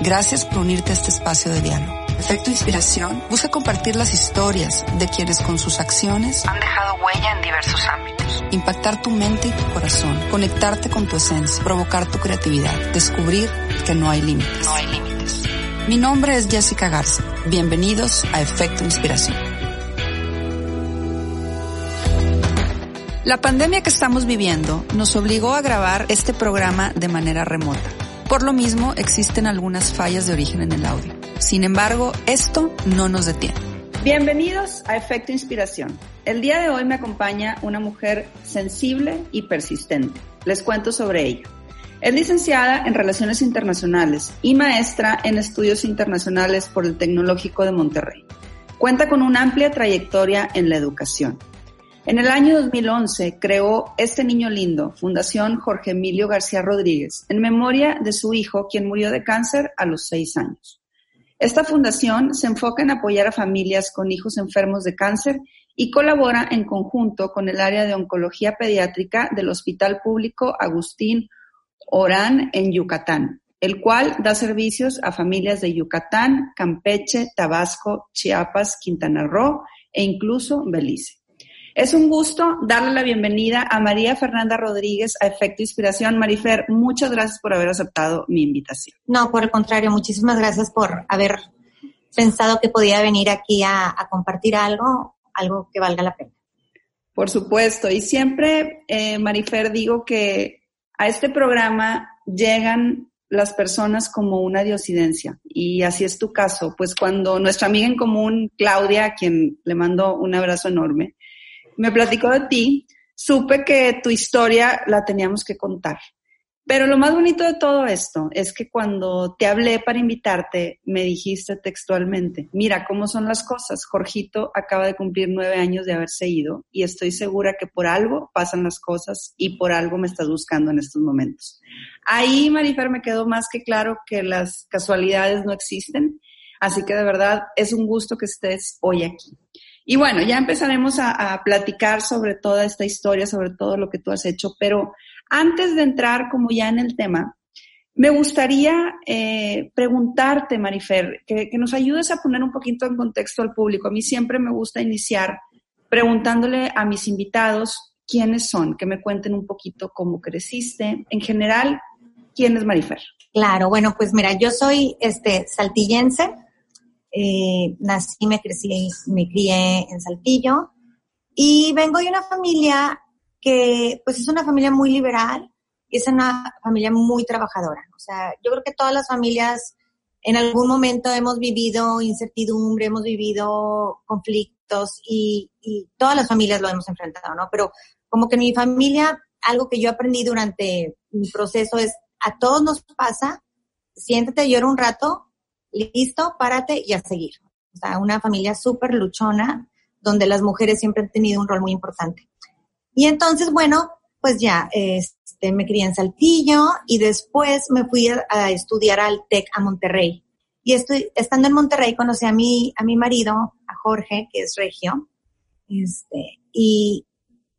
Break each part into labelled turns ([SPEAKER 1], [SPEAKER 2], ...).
[SPEAKER 1] Gracias por unirte a este espacio de diálogo. Efecto Inspiración busca compartir las historias de quienes con sus acciones han dejado huella en diversos ámbitos. Impactar tu mente y tu corazón, conectarte con tu esencia, provocar tu creatividad, descubrir que no hay límites. No hay límites. Mi nombre es Jessica Garza. Bienvenidos a Efecto Inspiración. La pandemia que estamos viviendo nos obligó a grabar este programa de manera remota. Por lo mismo, existen algunas fallas de origen en el audio. Sin embargo, esto no nos detiene. Bienvenidos a Efecto Inspiración. El día de hoy me acompaña una mujer sensible y persistente. Les cuento sobre ella. Es licenciada en Relaciones Internacionales y maestra en Estudios Internacionales por el Tecnológico de Monterrey. Cuenta con una amplia trayectoria en la educación. En el año 2011 creó Este Niño Lindo, Fundación Jorge Emilio García Rodríguez, en memoria de su hijo, quien murió de cáncer a los seis años. Esta fundación se enfoca en apoyar a familias con hijos enfermos de cáncer y colabora en conjunto con el área de oncología pediátrica del Hospital Público Agustín Orán en Yucatán, el cual da servicios a familias de Yucatán, Campeche, Tabasco, Chiapas, Quintana Roo e incluso Belice. Es un gusto darle la bienvenida a María Fernanda Rodríguez a Efecto Inspiración. Marifer, muchas gracias por haber aceptado mi invitación.
[SPEAKER 2] No, por el contrario, muchísimas gracias por haber pensado que podía venir aquí a, compartir algo, algo que valga la pena.
[SPEAKER 1] Por supuesto, y siempre, eh, Marifer, digo que a este programa llegan las personas como una diosidencia. Y así es tu caso. Pues cuando nuestra amiga en común, Claudia, a quien le mando un abrazo enorme, me platicó de ti, supe que tu historia la teníamos que contar. Pero lo más bonito de todo esto es que cuando te hablé para invitarte, me dijiste textualmente, mira cómo son las cosas. Jorgito acaba de cumplir nueve años de haberse ido y estoy segura que por algo pasan las cosas y por algo me estás buscando en estos momentos. Ahí, Marifer, me quedó más que claro que las casualidades no existen. Así que de verdad es un gusto que estés hoy aquí. Y bueno, ya empezaremos a, platicar sobre toda esta historia, sobre todo lo que tú has hecho, pero antes de entrar como ya en el tema, me gustaría eh, preguntarte, Marifer, que, que, nos ayudes a poner un poquito en contexto al público. A mí siempre me gusta iniciar preguntándole a mis invitados quiénes son, que me cuenten un poquito cómo creciste. En general, ¿quién es Marifer?
[SPEAKER 2] Claro, bueno, pues mira, yo soy este saltillense, eh, nací, me crecí, me crié en Saltillo y vengo de una familia que pues es una familia muy liberal y es una familia muy trabajadora. O sea, yo creo que todas las familias en algún momento hemos vivido incertidumbre, hemos vivido conflictos y, y todas las familias lo hemos enfrentado, ¿no? Pero como que en mi familia, algo que yo aprendí durante mi proceso es, a todos nos pasa, siéntate, llora un rato, listo, párate y a seguir. O sea, una familia súper luchona, donde las mujeres siempre han tenido un rol muy importante. Y entonces, bueno, pues ya, este, me crié en Saltillo y después me fui a, estudiar al TEC a Monterrey. Y estoy, estando en Monterrey conocí a mi, a mi marido, a Jorge, que es regio, este, y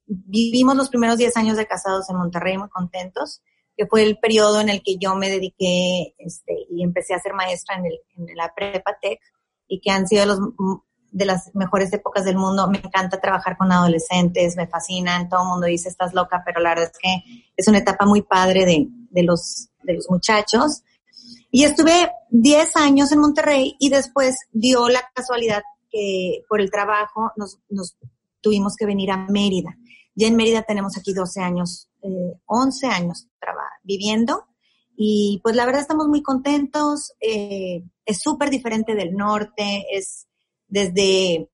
[SPEAKER 2] vivimos los primeros 10 años de casados en Monterrey muy contentos que fue el periodo en el que yo me dediqué este, y empecé a ser maestra en, el, en la Prepa Tech y que han sido los, de las mejores épocas del mundo. Me encanta trabajar con adolescentes, me fascinan, todo el mundo dice estás loca, pero la verdad es que es una etapa muy padre de, de, los, de los muchachos. Y estuve 10 años en Monterrey y después dio la casualidad que por el trabajo nos, nos tuvimos que venir a Mérida. Ya en Mérida tenemos aquí 12 años, eh, 11 años viviendo y pues la verdad estamos muy contentos. Eh, es súper diferente del norte, es desde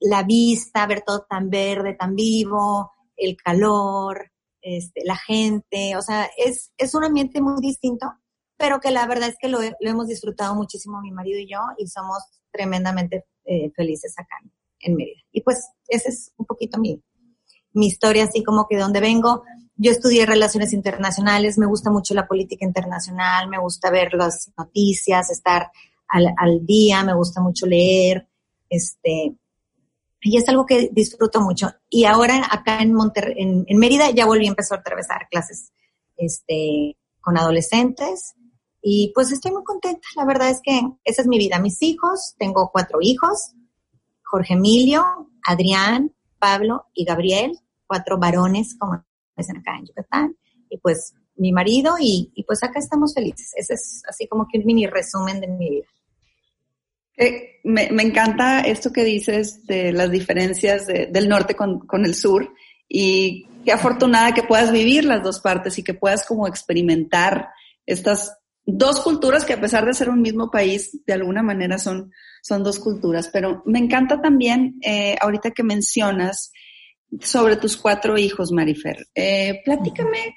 [SPEAKER 2] la vista, ver todo tan verde, tan vivo, el calor, este, la gente, o sea, es, es un ambiente muy distinto, pero que la verdad es que lo, hemos disfrutado muchísimo mi marido y yo y somos tremendamente eh, felices acá en Mérida. Y pues ese es un poquito mi, mi historia, así como que de donde vengo. Yo estudié relaciones internacionales, me gusta mucho la política internacional, me gusta ver las noticias, estar al, día, me gusta mucho leer, este, y es algo que disfruto mucho. Y ahora acá en Monterrey, en, Mérida ya volví a empezar a dar clases, este, con adolescentes Y pues estoy muy contenta. La verdad es que esa es mi vida. Mis hijos, tengo cuatro hijos. Jorge Emilio, Adrián, Pablo y Gabriel. Cuatro varones, como dicen acá en Yucatán. Y pues mi marido y, pues acá estamos felices. Ese es así como que un mini resumen de mi vida.
[SPEAKER 1] me, encanta esto que dices de las diferencias del norte con, con, el sur y qué afortunada que puedas vivir las dos partes y que puedas como experimentar estas dos culturas que a pesar de ser un mismo país, de alguna manera son, son dos culturas. Pero me encanta también, eh, ahorita que mencionas sobre tus cuatro hijos, Marifer. Eh, platícame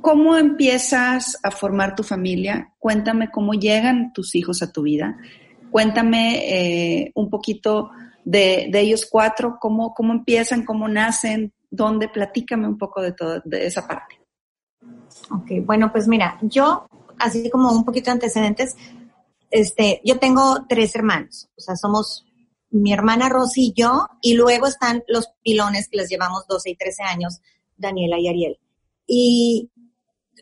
[SPEAKER 1] cómo empiezas a formar tu familia. Cuéntame cómo llegan tus hijos a tu vida. Cuéntame eh, un poquito de, de, ellos cuatro, cómo, cómo empiezan, cómo nacen, dónde. Platícame un poco de, todo, de esa parte.
[SPEAKER 2] Ok, bueno, pues mira, yo, así como un poquito de antecedentes, este, yo tengo tres hermanos, o sea, somos mi hermana Rosy y yo, y luego están los pilones que les llevamos 12 y 13 años, Daniela y Ariel. Y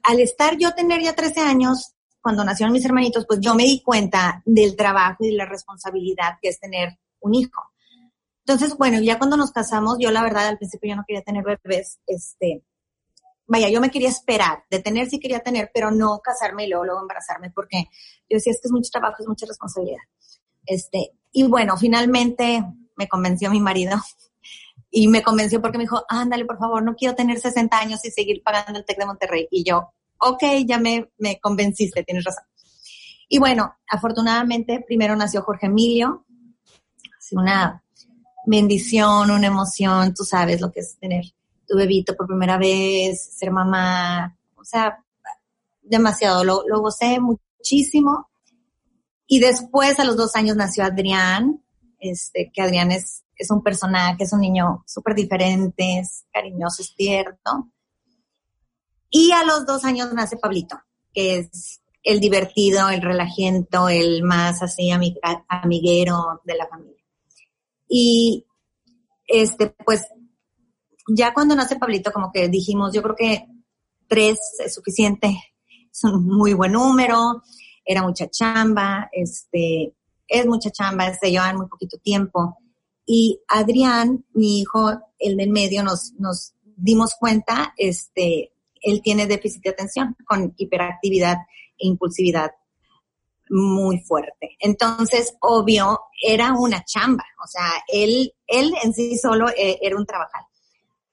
[SPEAKER 2] al estar yo tener ya 13 años, cuando nacieron mis hermanitos, pues yo me di cuenta del trabajo y de la responsabilidad que es tener un hijo. Entonces, bueno, ya cuando nos casamos, yo la verdad al principio yo no quería tener bebés, este, vaya, yo me quería esperar, de tener sí quería tener, pero no casarme y luego, luego embarazarme, porque yo decía, es que es mucho trabajo, es mucha responsabilidad. Este, y bueno, finalmente me convenció mi marido y me convenció porque me dijo, ándale, por favor, no quiero tener 60 años y seguir pagando el TEC de Monterrey. Y yo, ok, ya me, me convenciste, tienes razón. Y bueno, afortunadamente primero nació Jorge Emilio, una bendición, una emoción, tú sabes lo que es tener tu bebito por primera vez, ser mamá, o sea, demasiado, lo, lo gocé muchísimo. Y después, a los dos años, nació Adrián, este, que Adrián es, es un personaje, es un niño súper diferente, cariñoso, es tierno. Y a los dos años nace Pablito, que es el divertido, el relajiento, el más así amiguero de la familia. Y este, pues ya cuando nace Pablito, como que dijimos, yo creo que tres es suficiente, es un muy buen número, era mucha chamba, este, es mucha chamba, se llevan muy poquito tiempo. Y Adrián, mi hijo, el del medio, nos, nos dimos cuenta, este, él tiene déficit de atención con hiperactividad e impulsividad muy fuerte. Entonces, obvio, era una chamba, o sea, él, él en sí solo eh, era un trabajar.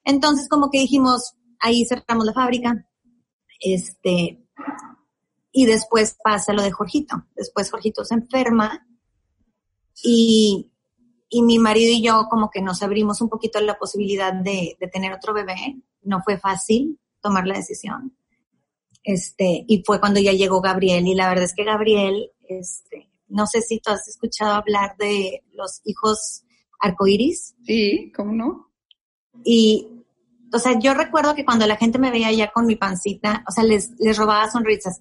[SPEAKER 2] Entonces, como que dijimos, ahí cerramos la fábrica, este, y después pasa lo de Jorgito. Después Jorgito se enferma y, y mi marido y yo como que nos abrimos un poquito la posibilidad de, de tener otro bebé. No fue fácil tomar la decisión. Este, y fue cuando ya llegó Gabriel y la verdad es que Gabriel, este, no sé si tú has escuchado hablar de los hijos arcoíris.
[SPEAKER 1] Sí, ¿cómo no?
[SPEAKER 2] Y, o sea, yo recuerdo que cuando la gente me veía ya con mi pancita, o sea, les, les robaba sonrisas.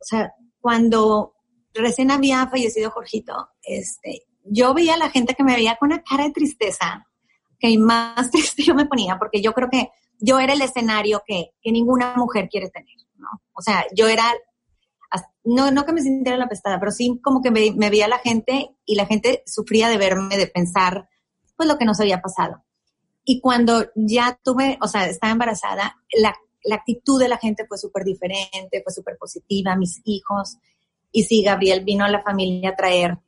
[SPEAKER 2] O sea, cuando recién había fallecido Jorgito, este, yo veía a la gente que me veía con una cara de tristeza, que más triste yo me ponía, porque yo creo que yo era el escenario que, que ninguna mujer quiere tener, ¿no? O sea, yo era, no, no que me sintiera la pestada, pero sí como que me, me veía la gente y la gente sufría de verme, de pensar, pues lo que nos había pasado. Y cuando ya tuve, o sea, estaba embarazada, la, la actitud de la gente fue súper diferente, fue súper positiva, mis hijos. Y sí, Gabriel vino a la familia a traer,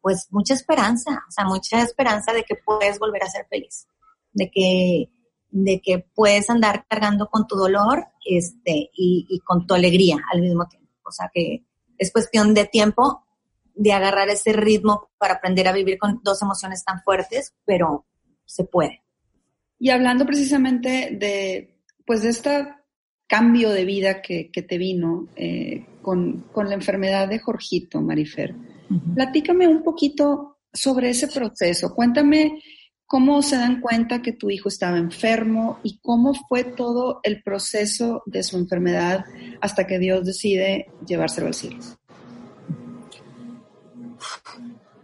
[SPEAKER 2] pues, mucha esperanza, o sea, mucha esperanza de que puedes volver a ser feliz, de que, de que puedes andar cargando con tu dolor, este, y, y con tu alegría al mismo tiempo. O sea, que es cuestión de tiempo de agarrar ese ritmo para aprender a vivir con dos emociones tan fuertes, pero se puede.
[SPEAKER 1] Y hablando precisamente de, pues, de este cambio de vida que, te vino eh, con, la enfermedad de Jorgito, Marifer, platícame un poquito sobre ese proceso. Cuéntame cómo se dan cuenta que tu hijo estaba enfermo y cómo fue todo el proceso de su enfermedad hasta que Dios decide llevárselo al cielo.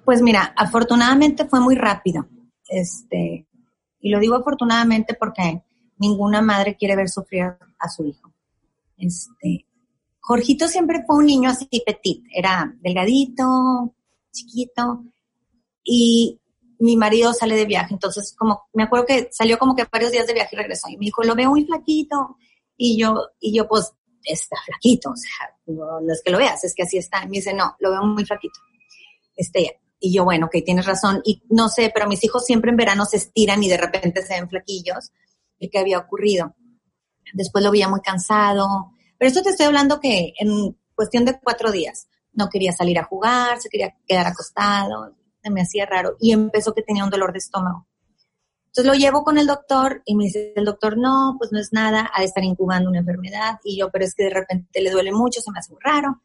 [SPEAKER 2] Pues mira, afortunadamente fue muy rápido. Este, y lo digo afortunadamente porque ninguna madre quiere ver sufrir a su hijo. Este, Jorgito siempre fue un niño así petit, era delgadito, chiquito, y mi marido sale de viaje, entonces como, me acuerdo que salió como que varios días de viaje y regresó, y me dijo, lo veo muy flaquito, y yo, y yo pues, está flaquito, o sea, no, es que lo veas, es que así está, y me dice, no, lo veo muy flaquito. Este, y yo, bueno, que tienes razón, y no sé, pero mis hijos siempre en verano se estiran y de repente se ven flaquillos, ¿y qué había ocurrido? Después lo veía muy cansado, pero esto te estoy hablando que en cuestión de cuatro días, no quería salir a jugar, se quería quedar acostado, se me hacía raro y empezó que tenía un dolor de estómago. Entonces lo llevo con el doctor y me dice el doctor, no, pues no es nada, ha de estar incubando una enfermedad. Y yo, pero es que de repente le duele mucho, se me hace muy raro.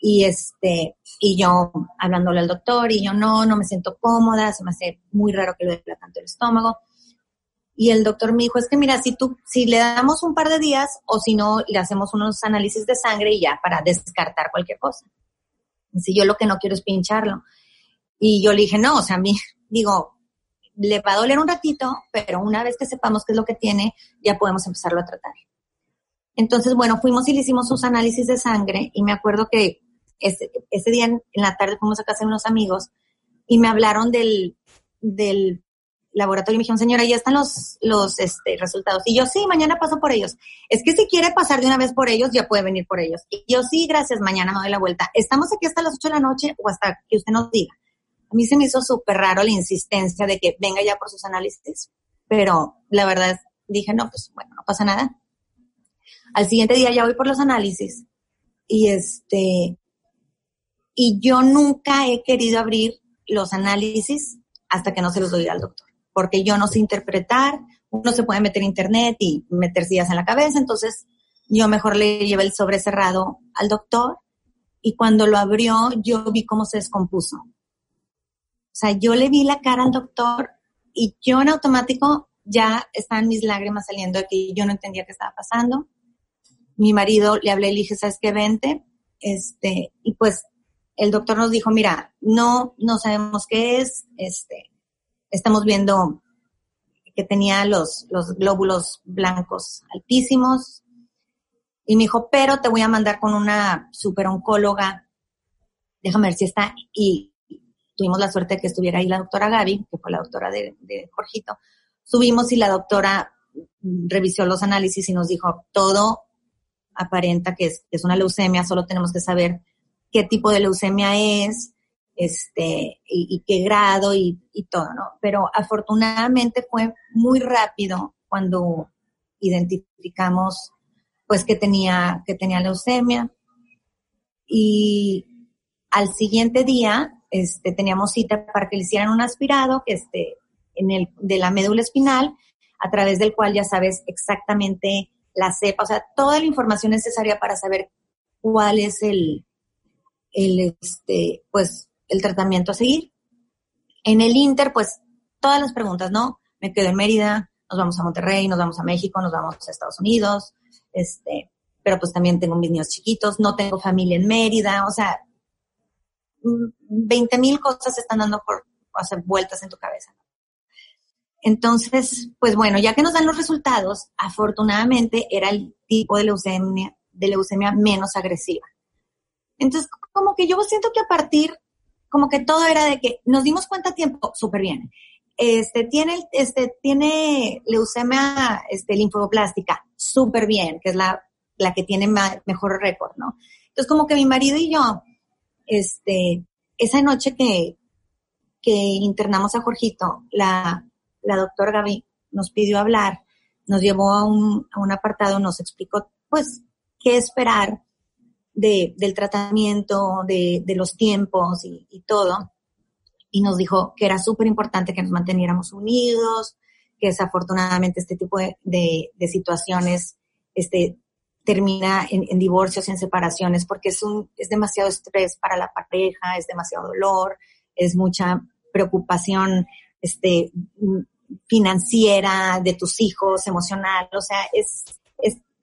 [SPEAKER 2] Y este, y yo hablándole al doctor y yo, no, no me siento cómoda, se me hace muy raro que le duele tanto el estómago. Y el doctor me dijo, es que mira, si tú, si le damos un par de días o si no, le hacemos unos análisis de sangre y ya para descartar cualquier cosa. Si yo lo que no quiero es pincharlo. Y yo le dije, no, o sea, a mí, digo, le va a doler un ratito, pero una vez que sepamos qué es lo que tiene, ya podemos empezarlo a tratar. Entonces, bueno, fuimos y le hicimos sus análisis de sangre y me acuerdo que ese, ese día en, la tarde fuimos a casa de unos amigos y me hablaron del, del laboratorio y me dijeron, señora, ya están los, los este, resultados. Y yo, sí, mañana paso por ellos. Es que si quiere pasar de una vez por ellos, ya puede venir por ellos. Y yo, sí, gracias, mañana me doy la vuelta. Estamos aquí hasta las 8 de la noche o hasta que usted nos diga. A mí se me hizo súper raro la insistencia de que venga ya por sus análisis, pero la verdad dije, no, pues bueno, no pasa nada. Al siguiente día ya voy por los análisis y este, y yo nunca he querido abrir los análisis hasta que no se los doy al doctor, porque yo no sé interpretar, uno se puede meter internet y meter sillas en la cabeza, entonces yo mejor le llevé el sobre cerrado al doctor y cuando lo abrió yo vi cómo se descompuso. O sea, yo le vi la cara al doctor y yo en automático ya estaban mis lágrimas saliendo de que yo no entendía qué estaba pasando. Mi marido le hablé y le dije, ¿sabes qué? Vente. Este, y pues el doctor nos dijo, mira, no, no sabemos qué es, este, estamos viendo que tenía los, los glóbulos blancos altísimos. Y me dijo, pero te voy a mandar con una super oncóloga. Déjame ver si está. Y tuvimos la suerte de que estuviera ahí la doctora Gaby, que fue la doctora de, Jorgito. Subimos y la doctora revisó los análisis y nos dijo, todo aparenta que es, una leucemia, solo tenemos que saber qué tipo de leucemia es, este, y, qué grado y, y, todo, ¿no? Pero afortunadamente fue muy rápido cuando identificamos, pues, que tenía, que tenía leucemia. Y al siguiente día este, teníamos cita para que le hicieran un aspirado que este, en el, de la médula espinal, a través del cual ya sabes exactamente la cepa, o sea, toda la información necesaria para saber cuál es el, el, este, pues, el tratamiento a seguir. En el Inter, pues, todas las preguntas, ¿no? Me quedo en Mérida, nos vamos a Monterrey, nos vamos a México, nos vamos a Estados Unidos, este, pero pues también tengo mis niños chiquitos, no tengo familia en Mérida, o sea, 20 mil cosas están dando por hacer vueltas en tu cabeza. Entonces, pues bueno, ya que nos dan los resultados, afortunadamente era el tipo de leucemia, de leucemia menos agresiva. Entonces, como que yo siento que a partir, como que todo era de que nos dimos cuenta a tiempo, súper bien. Este, tiene, este, tiene leucemia, este, linfoblástica, súper bien, que es la, la que tiene mejor récord, ¿no? Entonces, como que mi marido y yo, este, esa noche que, que internamos a Jorgito, la, la doctora Gaby nos pidió hablar, nos llevó a un, a un apartado, nos explicó, pues, qué esperar de, del tratamiento, de, de los tiempos y, y, todo. Y nos dijo que era súper importante que nos manteniéramos unidos, que desafortunadamente este tipo de, de, situaciones este, termina en, divorcios y en separaciones porque es un es demasiado estrés para la pareja, es demasiado dolor, es mucha preocupación este financiera de tus hijos, emocional, o sea, es,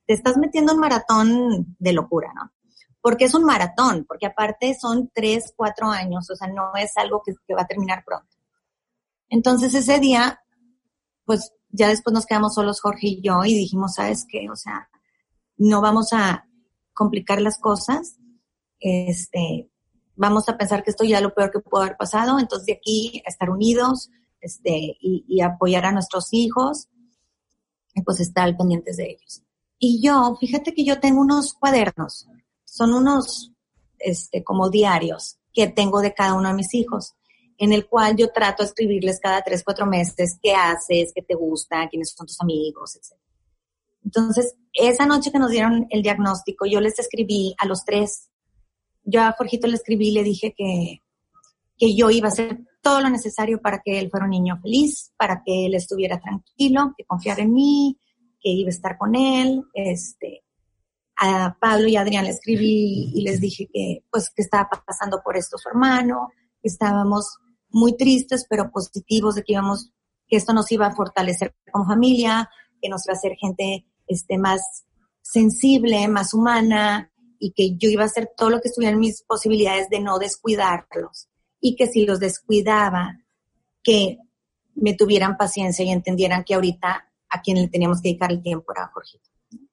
[SPEAKER 2] te estás metiendo en un maratón de locura, ¿no? Porque es un maratón, porque aparte son tres, cuatro años, o sea, no es algo que, que va a terminar pronto. Entonces ese día, pues ya después nos quedamos solos Jorge y yo y dijimos, ¿sabes qué? O sea, no vamos a complicar las cosas. Este, vamos a pensar que esto ya es lo peor que pudo haber pasado, entonces de aquí estar unidos, este, y, apoyar a nuestros hijos, y pues estar pendientes de ellos. Y yo, fíjate que yo tengo unos cuadernos, son unos, este, como diarios que tengo de cada uno de mis hijos, en el cual yo trato de escribirles cada tres, cuatro meses qué haces, qué te gusta, quiénes son tus amigos, etc. Entonces, esa noche que nos dieron el diagnóstico, yo les escribí a los tres. Yo a Jorgito le escribí y le dije que, que yo iba a hacer todo lo necesario para que él fuera un niño feliz, para que él estuviera tranquilo, que confiara en mí, que iba a estar con él. Este, a Pablo y a Adrián le escribí y les dije que, pues, que estaba pasando por esto su hermano, que estábamos muy tristes, pero positivos de que íbamos, que esto nos iba a fortalecer como familia, que nos iba a hacer gente este, más sensible, más humana, y que yo iba a hacer todo lo que estuviera en mis posibilidades de no descuidarlos. Y que si los descuidaba, que me tuvieran paciencia y entendieran que ahorita a quien le teníamos que dedicar el tiempo era a Jorgito.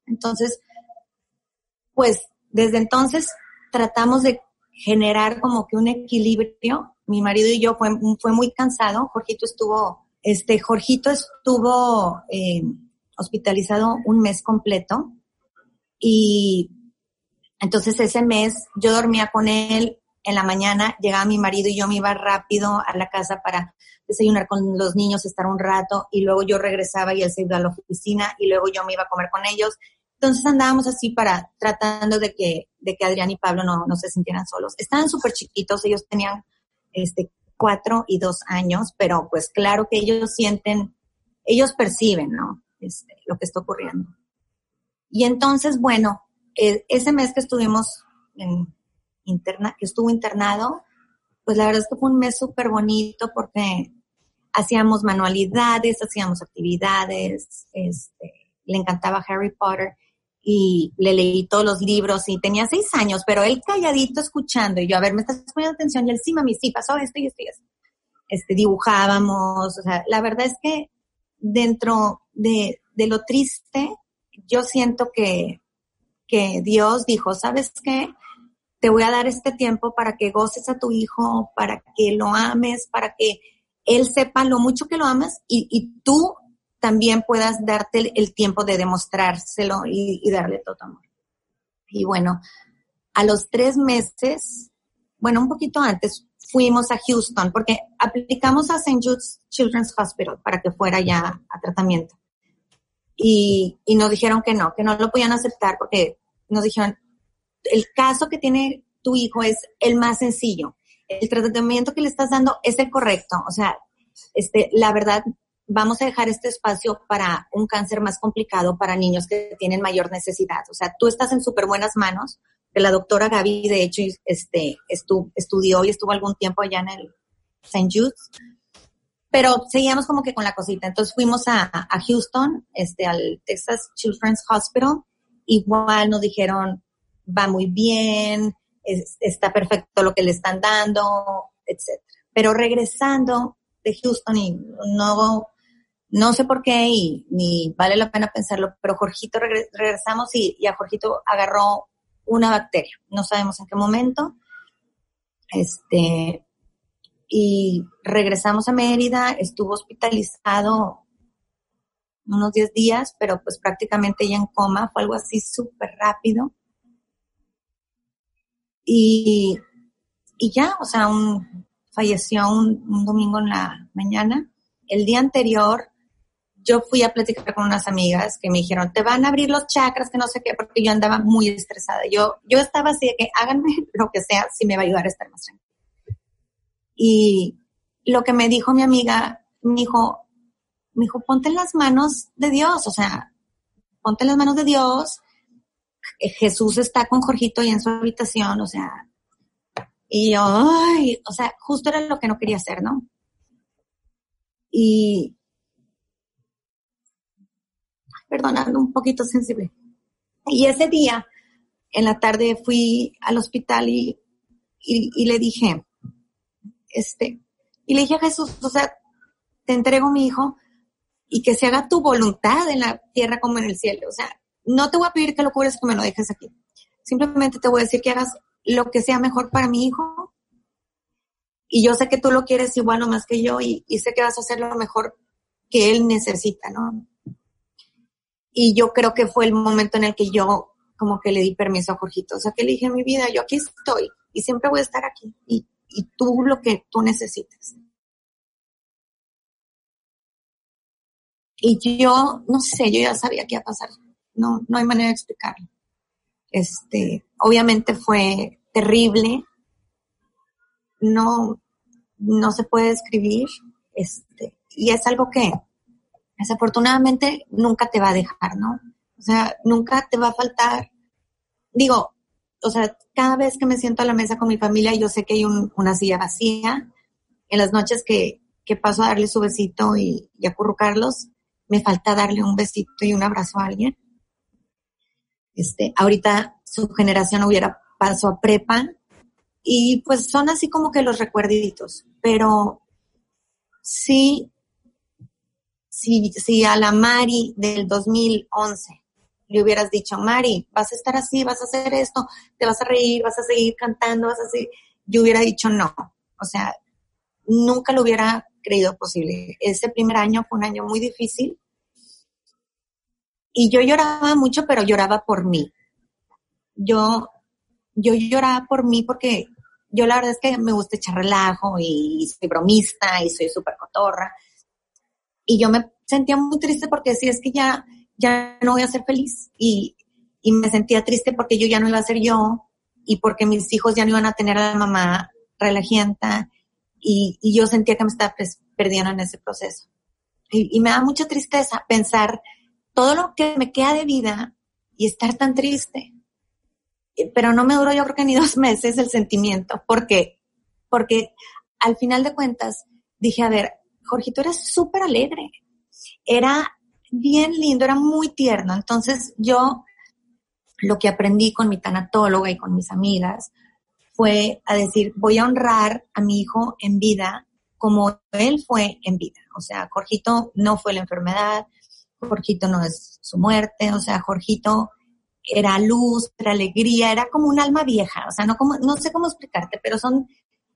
[SPEAKER 2] Entonces, pues desde entonces tratamos de generar como que un equilibrio. Mi marido y yo fue, fue muy cansado. Jorgito estuvo, este, Jorgito estuvo eh, hospitalizado un mes completo y entonces ese mes yo dormía con él en la mañana, llegaba mi marido y yo me iba rápido a la casa para desayunar con los niños, estar un rato y luego yo regresaba y él se iba a la oficina y luego yo me iba a comer con ellos. Entonces andábamos así para tratando de que, de que Adrián y Pablo no, no se sintieran solos. Estaban súper chiquitos, ellos tenían este, cuatro y dos años, pero pues claro que ellos sienten, ellos perciben, ¿no? Este, lo que está ocurriendo. Y entonces, bueno, e, ese mes que estuvimos en interna, estuvo internado, pues la verdad es que fue un mes súper bonito porque hacíamos manualidades, hacíamos actividades, este, le encantaba Harry Potter y le leí todos los libros y tenía seis años, pero él calladito escuchando y yo, a ver, me estás poniendo atención y él sí, mami, sí, pasó esto y esto y esto. Este, dibujábamos, o sea, la verdad es que dentro de, lo triste, yo siento que, que Dios dijo, ¿sabes qué? Te voy a dar este tiempo para que goces a tu hijo, para que lo ames, para que él sepa lo mucho que lo amas y, y tú también puedas darte el, tiempo de demostrárselo y, y, darle todo tu amor. Y bueno, a los tres meses, bueno, un poquito antes, fuimos a Houston porque aplicamos a St. Jude's Children's Hospital para que fuera ya a tratamiento. Y, y nos dijeron que no, que no lo podían aceptar porque nos dijeron, el caso que tiene tu hijo es el más sencillo. El tratamiento que le estás dando es el correcto. O sea, este, la verdad, vamos a dejar este espacio para un cáncer más complicado para niños que tienen mayor necesidad. O sea, tú estás en súper buenas manos, la doctora Gaby, de hecho, este, estudió y estuvo algún tiempo allá en el St. Jude's, pero seguíamos como que con la cosita. Entonces fuimos a, a Houston, este, al Texas Children's Hospital, igual nos dijeron, va muy bien, está perfecto lo que le están dando, etc. Pero regresando de Houston y no, no sé por qué y ni vale la pena pensarlo, pero Jorgito regresamos y, a Jorgito agarró una bacteria. No sabemos en qué momento. Este, y regresamos a Mérida, estuvo hospitalizado unos 10 días, pero pues prácticamente ya en coma, fue algo así súper rápido. Y, y ya, o sea, un, falleció un domingo en la mañana. El día anterior yo fui a platicar con unas amigas que me dijeron, te van a abrir los chakras, que no sé qué, porque yo andaba muy estresada. Yo, yo estaba así de que háganme lo que sea, si me va a ayudar a estar más tranquila. Y lo que me dijo mi amiga, me dijo, me dijo, ponte en las manos de Dios, o sea, ponte en las manos de Dios. Jesús está con Jorgito y en su habitación, o sea, y yo, ay, o sea, justo era lo que no quería hacer, ¿no? Y, perdonando, un poquito sensible. Y ese día, en la tarde, fui al hospital y, y, le dije, este, y le dije a Jesús, o sea, te entrego mi hijo y que se haga tu voluntad en la tierra como en el cielo. O sea, no te voy a pedir que lo cubres que me lo dejes aquí. simplemente te voy a decir que hagas lo que sea mejor para mi hijo. Y yo sé que tú lo quieres igual o más que yo y, y sé que vas a hacer lo mejor que él necesita, ¿no? Y yo creo que fue el momento en el que yo como que le di permiso a Jorgito. O sea, que le dije, mi vida, yo aquí estoy y siempre voy a estar aquí. Y, y tú lo que tú necesites. Y yo, no sé, yo ya sabía qué iba a pasar. No, no hay manera de explicarlo. Este, obviamente fue terrible. No, no se puede describir. Este, y es algo que desafortunadamente nunca te va a dejar, ¿no? O sea, nunca te va a faltar. Digo, o sea, cada vez que me siento a la mesa con mi familia, yo sé que hay una silla vacía. En las noches que, que paso a darle su besito y, y acurrucarlos, me falta darle un besito y un abrazo a alguien. Este, ahorita su generación hubiera paso a prepa y pues son así como que los recuerditos, pero sí, sí, sí a la Mari del 2011 le hubieras dicho, Mari, vas a estar así, vas a hacer esto, te vas a reír, vas a seguir cantando, vas a seguir, yo hubiera dicho no. O sea, nunca lo hubiera creído posible. Ese primer año fue un año muy difícil y yo lloraba mucho, pero lloraba por mí. Yo, yo lloraba por mí porque yo la verdad es que me gusta echar relajo y soy bromista y soy súper cotorra. Y yo me sentía muy triste porque si es que ya, ya no voy a ser feliz. Y, y me sentía triste porque yo ya no iba a ser yo y porque mis hijos ya no iban a tener a la mamá relajienta y, y yo sentía que me estaba perdiendo en ese proceso. Y, y, me da mucha tristeza pensar todo lo que me queda de vida y estar tan triste. Pero no me duró yo creo que ni dos meses el sentimiento. ¿Por qué? Porque al final de cuentas dije, a ver, Jorgito era súper alegre. Era bien lindo, era muy tierno. Entonces yo lo que aprendí con mi tanatóloga y con mis amigas fue a decir, voy a honrar a mi hijo en vida como él fue en vida. O sea, Jorgito no fue la enfermedad, Jorgito no es su muerte, o sea, Jorgito era luz, era alegría, era como un alma vieja, o sea, no como, no sé cómo explicarte, pero son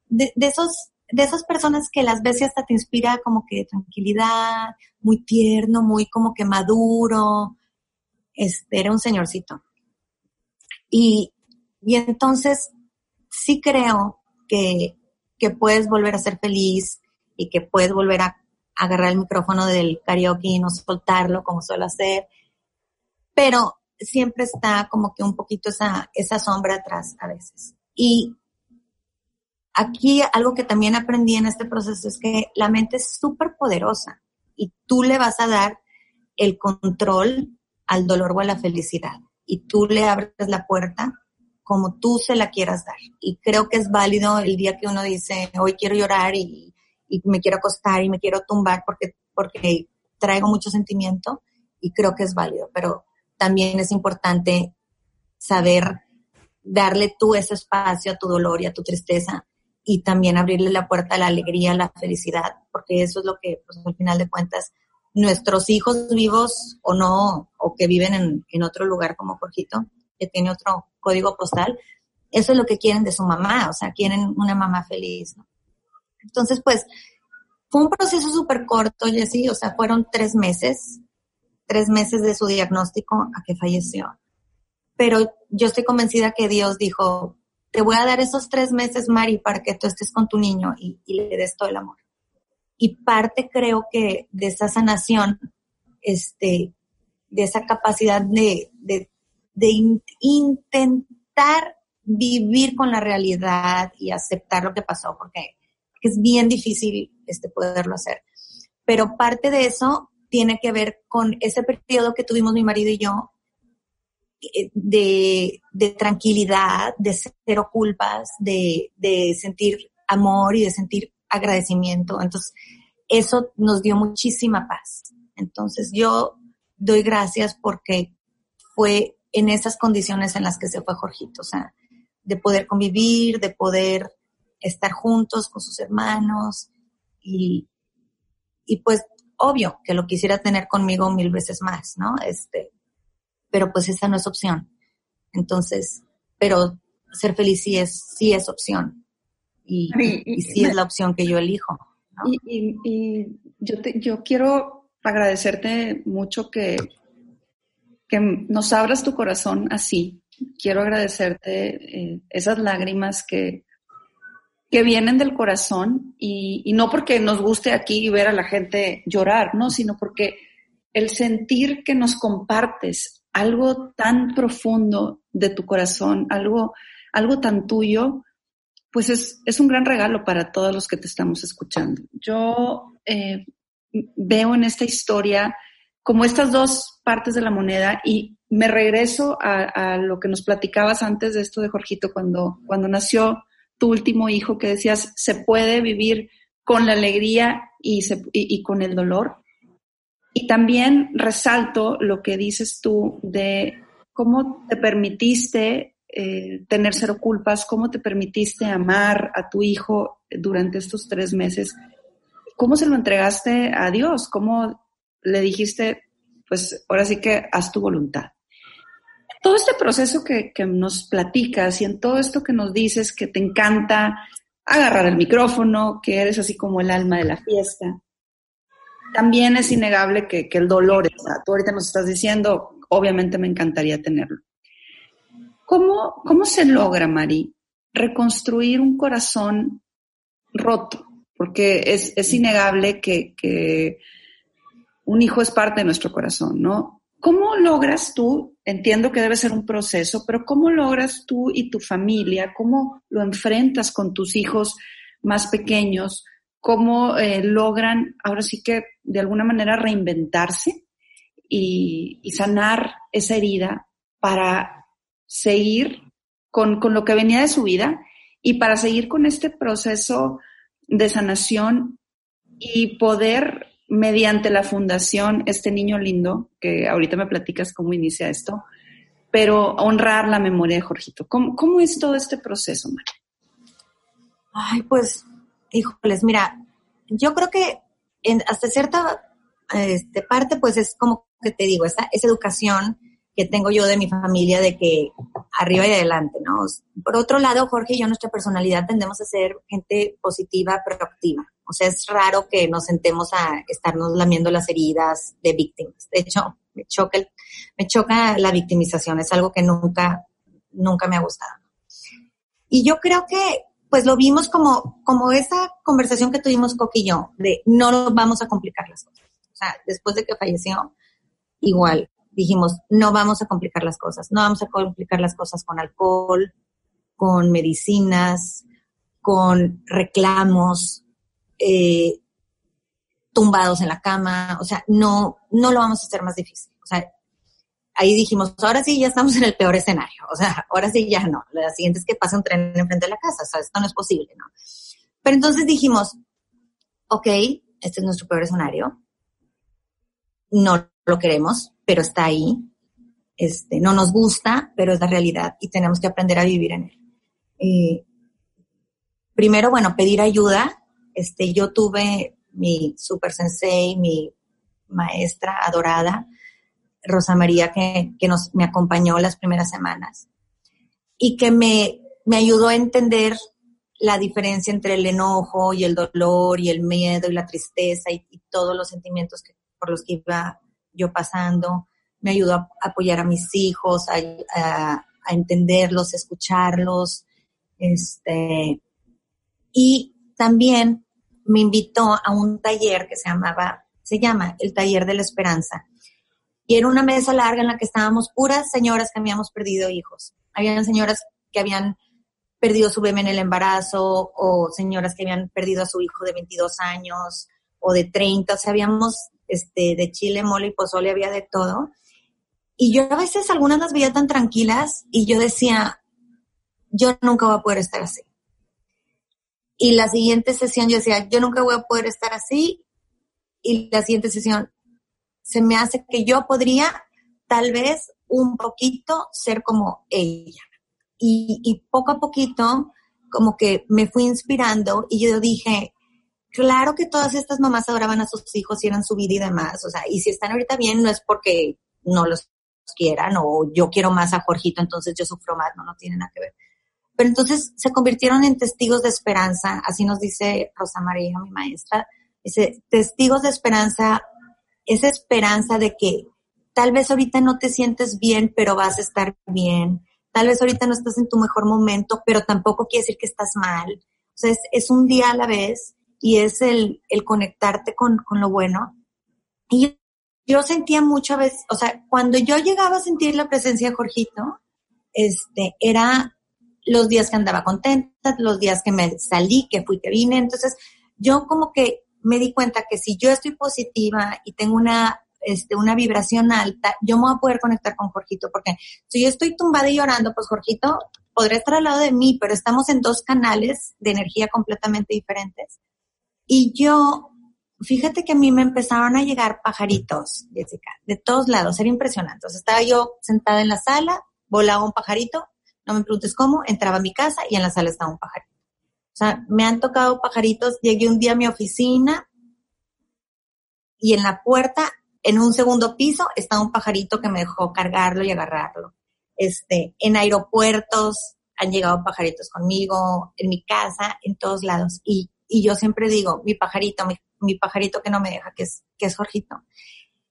[SPEAKER 2] de, de esos de esas personas que las ves y hasta te inspira como que tranquilidad, muy tierno, muy como que maduro. Este, era un señorcito. Y, y entonces sí creo que, que puedes volver a ser feliz y que puedes volver a, agarrar el micrófono del karaoke y no soltarlo como suelo hacer. Pero siempre está como que un poquito esa, esa sombra atrás a veces. Y Aquí algo que también aprendí en este proceso es que la mente es súper poderosa y tú le vas a dar el control al dolor o a la felicidad y tú le abres la puerta como tú se la quieras dar. Y creo que es válido el día que uno dice, hoy quiero llorar y, me quiero acostar y me quiero tumbar porque, porque traigo mucho sentimiento y creo que es válido, pero también es importante saber darle tú ese espacio a tu dolor y a tu tristeza y también abrirle la puerta a la alegría, a la felicidad, porque eso es lo que, pues, al final de cuentas, nuestros hijos vivos o no, o que viven en, en otro lugar como Jorgito, que tiene otro código postal, eso es lo que quieren de su mamá, o sea, quieren una mamá feliz, ¿no? Entonces, pues, fue un proceso súper corto, Jessy, o sea, fueron tres meses, tres meses de su diagnóstico a que falleció. Pero yo estoy convencida que Dios dijo, te voy a dar esos tres meses, Mari, para que tú estés con tu niño y, le des todo el amor. Y parte creo que de esa sanación, este, de esa capacidad de, de, intentar vivir con la realidad y aceptar lo que pasó, porque es bien difícil este, poderlo hacer. Pero parte de eso tiene que ver con ese periodo que tuvimos mi marido y yo de, de tranquilidad, de cero culpas, de, de sentir amor y de sentir agradecimiento. Entonces, eso nos dio muchísima paz. Entonces, yo doy gracias porque fue en esas condiciones en las que se fue Jorgito, o sea, de poder convivir, de poder estar juntos con sus hermanos y, y pues obvio que lo quisiera tener conmigo mil veces más, ¿no? Este, pero pues esa no es opción. Entonces, pero ser feliz sí es, sí es opción. Y, y, sí es la opción que yo elijo.
[SPEAKER 1] Y, yo, te, yo quiero agradecerte mucho que, que nos abras tu corazón así. Quiero agradecerte eh, esas lágrimas que, que vienen del corazón y, y, no porque nos guste aquí ver a la gente llorar, ¿no? Sino porque el sentir que nos compartes algo tan profundo de tu corazón, algo, algo tan tuyo, pues es, es un gran regalo para todos los que te estamos escuchando. Yo eh, veo en esta historia como estas dos partes de la moneda y me regreso a, lo que nos platicabas antes de esto de Jorgito, cuando, cuando nació tu último hijo, que decías, se puede vivir con la alegría y, se, y con el dolor. Y también resalto lo que dices tú de cómo te permitiste eh, tener cero culpas, cómo te permitiste amar a tu hijo durante estos tres meses, cómo se lo entregaste a Dios, cómo le dijiste, pues ahora sí que haz tu voluntad. Todo este proceso que, que nos platicas y en todo esto que nos dices que te encanta agarrar el micrófono, que eres así como el alma de la fiesta, también es innegable que, el dolor está. Tú ahorita nos estás diciendo, obviamente me encantaría tenerlo. ¿Cómo, cómo se logra, Mari, reconstruir un corazón roto? Porque es, es innegable que, que un hijo es parte de nuestro corazón, ¿no? ¿Cómo logras tú, entiendo que debe ser un proceso, pero cómo logras tú y tu familia, cómo lo enfrentas con tus hijos más pequeños, cómo eh, logran ahora sí que de alguna manera reinventarse y, sanar esa herida para seguir con, con, lo que venía de su vida y para seguir con este proceso de sanación y poder, mediante la fundación, este niño lindo, que ahorita me platicas cómo inicia esto, pero honrar la memoria de Jorgito. ¿Cómo, cómo es todo este proceso, María?
[SPEAKER 2] Ay, pues híjoles, mira, yo creo que en, hasta cierta este, parte, pues es como que te digo, esa, esa educación que tengo yo de mi familia de que arriba y adelante, ¿no? Por otro lado, Jorge y yo, nuestra personalidad tendemos a ser gente positiva, proactiva. O sea, es raro que nos sentemos a estarnos lamiendo las heridas de víctimas. De hecho, me choca, me choca la victimización, es algo que nunca, nunca me ha gustado. Y yo creo que pues lo vimos como, como esa conversación que tuvimos Coqui y yo, de no vamos a complicar las cosas. O sea, después de que falleció, igual dijimos, no vamos a complicar las cosas, no vamos a complicar las cosas con alcohol, con medicinas, con reclamos, eh, tumbados en la cama, o sea, no, no lo vamos a hacer más difícil. O sea, ahí dijimos, ahora sí ya estamos en el peor escenario, o sea, ahora sí ya no, la siguiente es que pasa un tren enfrente de la casa, o sea, esto no es posible, ¿no? Pero entonces dijimos, ok, este es nuestro peor escenario, no lo queremos, pero está ahí, este, no nos gusta, pero es la realidad y tenemos que aprender a vivir en él. Eh, primero, bueno, pedir ayuda, este, yo tuve mi super sensei, mi maestra adorada, Rosa María, que, nos, me acompañó las primeras semanas y que me, me ayudó a entender la diferencia entre el enojo y el dolor y el miedo y la tristeza y, todos los sentimientos que, por los que iba yo pasando. Me ayudó a, apoyar a mis hijos, a, a, a, entenderlos, escucharlos. Este, y también me invitó a un taller que se llamaba, se llama el Taller de la Esperanza, y era una mesa larga en la que estábamos puras señoras que habíamos perdido hijos. Habían señoras que habían perdido su bebé en el embarazo o señoras que habían perdido a su hijo de 22 años o de 30. O sea, habíamos este, de chile, mole y pozole, había de todo. Y yo a veces algunas las veía tan tranquilas y yo decía, yo nunca voy a poder estar así. Y la siguiente sesión yo decía, yo nunca voy a poder estar así. Y la siguiente sesión, se me hace que yo podría tal vez un poquito ser como ella. Y, poco a poquito como que me fui inspirando y yo dije, claro que todas estas mamás adoraban a sus hijos y eran su vida y demás, o sea, y si están ahorita bien no es porque no los quieran, o yo quiero más a Jorgito, entonces yo sufro más, no, no tiene nada que ver. Pero entonces se convirtieron en testigos de esperanza, así nos dice Rosa María, mi maestra, dice, testigos de esperanza, esa esperanza de que tal vez ahorita no te sientes bien, pero vas a estar bien, tal vez ahorita no estás en tu mejor momento, pero tampoco quiere decir que estás mal. O sea, es, un día a la vez y es el, el conectarte con, con lo bueno. Y yo sentía muchas veces, o sea, cuando yo llegaba a sentir la presencia de Jorgito, este, era los días que andaba contenta, los días que me salí, que fui, que vine. Entonces, yo como que me di cuenta que si yo estoy positiva y tengo una, este, una vibración alta, yo me voy a poder conectar con Jorgito, porque si yo estoy tumbada y llorando, pues Jorgito podrá estar al lado de mí, pero estamos en dos canales de energía completamente diferentes. Y yo fíjate que a mí me empezaron a llegar pajaritos, Jessica, de todos lados, era impresionante. Sea, estaba yo sentada en la sala, volaba un pajarito, no me preguntes cómo, entraba a mi casa y en la sala estaba un pajarito. O sea, me han tocado pajaritos, llegué un día a mi oficina y en la puerta, en un segundo piso, estaba un pajarito que me dejó cargarlo y agarrarlo. Este, en aeropuertos han llegado pajaritos conmigo, en mi casa, en todos lados. Y, y yo siempre digo, mi pajarito, mi mi pajarito que no me deja, que es, que es Jorgito.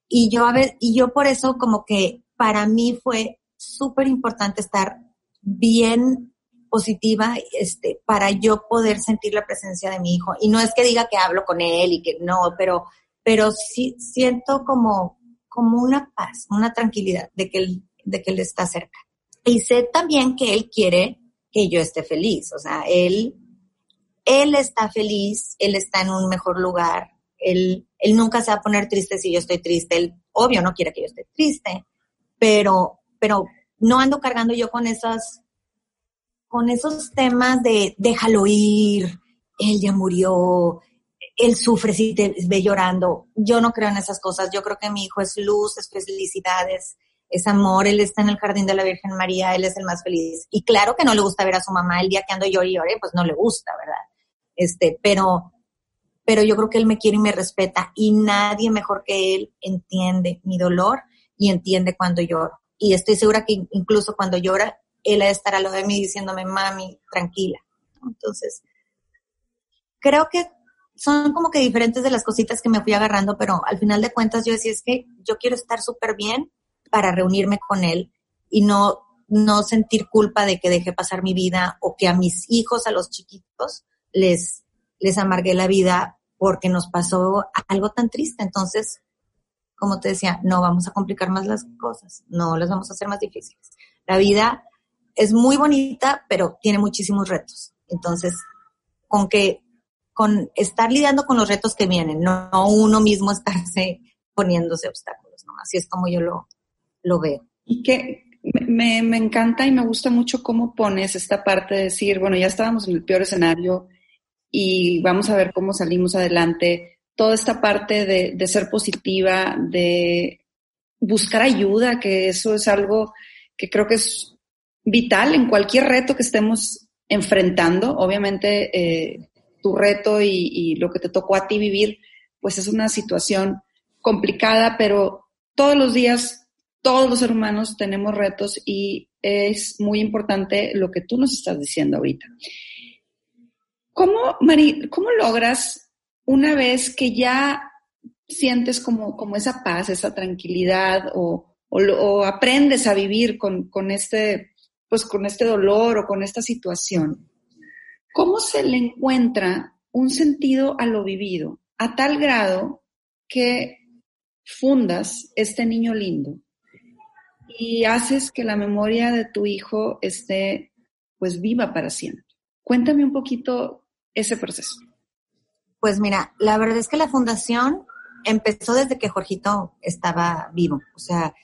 [SPEAKER 2] Y yo, a ver, y yo por eso como que para mí fue súper importante estar bien positiva este, para yo poder sentir la presencia de mi hijo. Y no es que diga que hablo con él y que no, pero, pero sí siento como, como una paz, una tranquilidad de que, él, de que él está cerca. Y sé también que él quiere que yo esté feliz. O sea, él él está feliz, él está en un mejor lugar, él, él nunca se va a poner triste si yo estoy triste, él obvio no quiere que yo esté triste, pero, pero no ando cargando yo con esas, con esos temas de déjalo ir, él ya murió, él sufre si te ve llorando. Yo no creo en esas cosas. Yo creo que mi hijo es luz, es felicidad, es, es amor. Él está en el jardín de la Virgen María, él es el más feliz. Y claro que no le gusta ver a su mamá el día que ando yo y lloré, pues no le gusta, ¿verdad? este, pero, pero yo creo que él me quiere y me respeta y nadie mejor que él entiende mi dolor y entiende cuando lloro. Y estoy segura que incluso cuando llora, él de estar a lo de mí diciéndome, mami, tranquila. Entonces, creo que son como que diferentes de las cositas que me fui agarrando, pero al final de cuentas yo decía, es que yo quiero estar súper bien para reunirme con él y no, no sentir culpa de que dejé pasar mi vida o que a mis hijos, a los chiquitos, les, les amargué la vida porque nos pasó algo tan triste. Entonces, como te decía, no vamos a complicar más las cosas, no las vamos a hacer más difíciles. La vida es muy bonita, pero tiene muchísimos retos. Entonces, con que, con estar lidiando con los retos que vienen, no, uno mismo estarse poniéndose obstáculos, ¿no? Así es como yo lo, lo veo.
[SPEAKER 1] Y que me, me encanta y me gusta mucho cómo pones esta parte de decir, bueno, ya estábamos en el peor escenario, y vamos a ver cómo salimos adelante. Toda esta parte de, de ser positiva, de buscar ayuda, que eso es algo que creo que es vital en cualquier reto que estemos enfrentando. Obviamente, eh, tu reto y, y, lo que te tocó a ti vivir, pues es una situación complicada, pero todos los días, todos los seres humanos tenemos retos y es muy importante lo que tú nos estás diciendo ahorita. ¿Cómo, Mari, cómo logras una vez que ya sientes como, como esa paz, esa tranquilidad o, o, aprendes a vivir con, con, este, pues con este dolor o con esta situación? ¿Cómo se le encuentra un sentido a lo vivido a tal grado que fundas este niño lindo y haces que la memoria de tu hijo esté pues viva para siempre? Cuéntame un poquito ese proceso?
[SPEAKER 2] Pues mira, la verdad es que la fundación empezó desde que Jorgito estaba vivo. O sea,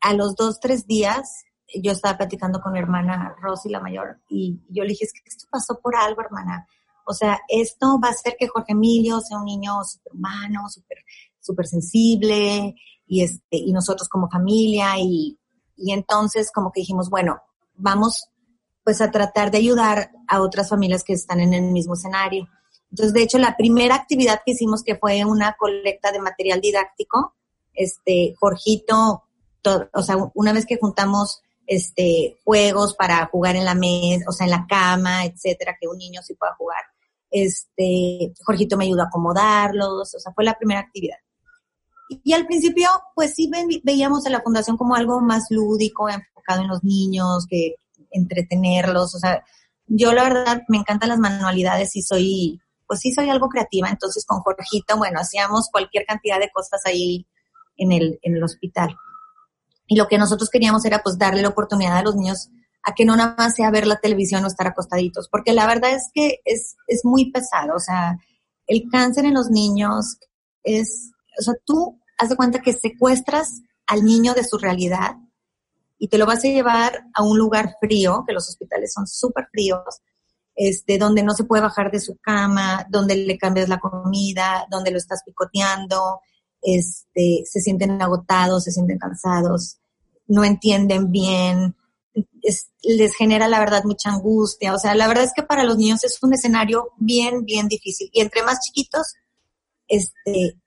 [SPEAKER 2] a los dos, tres días, yo estaba platicando con mi hermana Rosy, la mayor, y yo le dije, es que esto pasó por algo, hermana. O sea, esto va a hacer que Jorge Emilio sea un niño súper humano, súper super sensible, y, este, y nosotros como familia, y, y entonces como que dijimos, bueno, vamos pues a tratar de ayudar a otras familias que están en el mismo escenario. Entonces, de hecho, la primera actividad que hicimos, que fue una colecta de material didáctico, este, Jorgito o sea, una vez que juntamos este, juegos para jugar en la mesa, o sea, en la cama, etcétera, que un niño sí pueda jugar. Este, Jorgito me ayudó a acomodarlos, o sea, fue la primera actividad. Y, al principio, pues sí veíamos a la fundación como algo más lúdico, enfocado en los niños, que entretenerlos, o sea, yo la verdad me encantan las manualidades y soy, pues sí soy algo creativa, entonces con Jorgito, bueno, hacíamos cualquier cantidad de cosas ahí en el, en el hospital. Y lo que nosotros queríamos era pues darle la oportunidad a los niños a que no nada más sea ver la televisión o estar acostaditos, porque la verdad es que es, es muy pesado, o sea, el cáncer en los niños es, o sea, tú haz de cuenta que secuestras al niño de su realidad y te lo vas a llevar a un lugar frío, que los hospitales son súper fríos, este, donde no se puede bajar de su cama, donde le cambias la comida, donde lo estás picoteando, este, se sienten agotados, se sienten cansados no entienden bien, les genera la verdad mucha angustia. O sea, la verdad es que para los niños es un escenario bien, bien difícil. Y entre más chiquitos, este,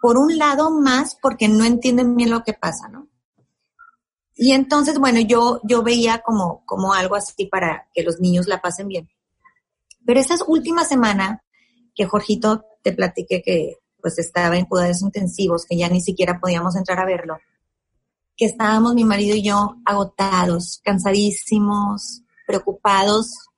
[SPEAKER 2] por un lado más porque no entienden bien lo que pasa, ¿no? Y entonces, bueno, yo, yo veía como, como algo así para que los niños la pasen bien. Pero esa última semana que Jorgito te platiqué que pues estaba en cuidados intensivos, que ya ni siquiera podíamos entrar a verlo que estábamos mi marido y yo agotados, cansadísimos, preocupados,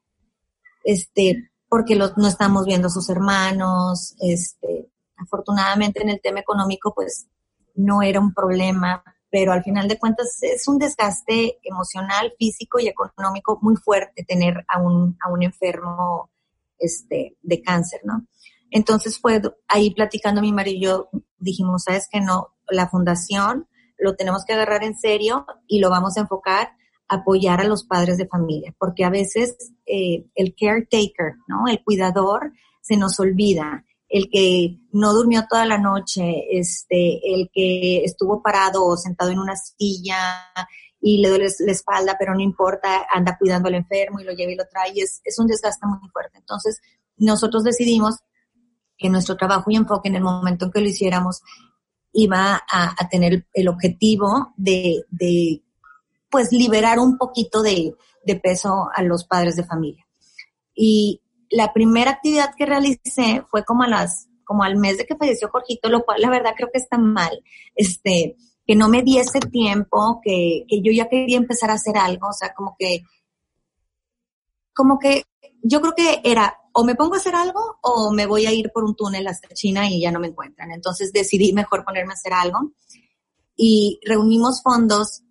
[SPEAKER 2] este, porque no estamos viendo a sus hermanos, este, afortunadamente en el tema económico pues no era un problema, pero al final de cuentas es un desgaste emocional, físico y económico muy fuerte tener a un, a un enfermo este, de cáncer, ¿no? Entonces fue ahí platicando mi marido y yo dijimos, sabes que no, la fundación lo tenemos que agarrar en serio y lo vamos a enfocar a apoyar a los padres de familia, porque a veces eh, el caretaker, ¿no? El cuidador se nos olvida, el que no durmió toda la noche, este, el que estuvo parado o sentado en una silla y le duele la espalda, pero no importa, anda cuidando al enfermo y lo lleva y lo trae, es, es un desgaste muy fuerte. Entonces, nosotros decidimos que nuestro trabajo y enfoque en el momento en que lo hiciéramos iba a, tener el objetivo de, de, pues, liberar un poquito de, de peso a los padres de familia. Y la primera actividad que realicé fue como a las, como al mes de que falleció Jorgito, lo cual la verdad creo que está mal, este, que no me diese tiempo, que, que yo ya quería empezar a hacer algo, o sea, como que, como que yo creo que era o me pongo a hacer algo o me voy a ir por un túnel hasta China y ya no me encuentran. Entonces decidí mejor ponerme a hacer algo y reunimos fondos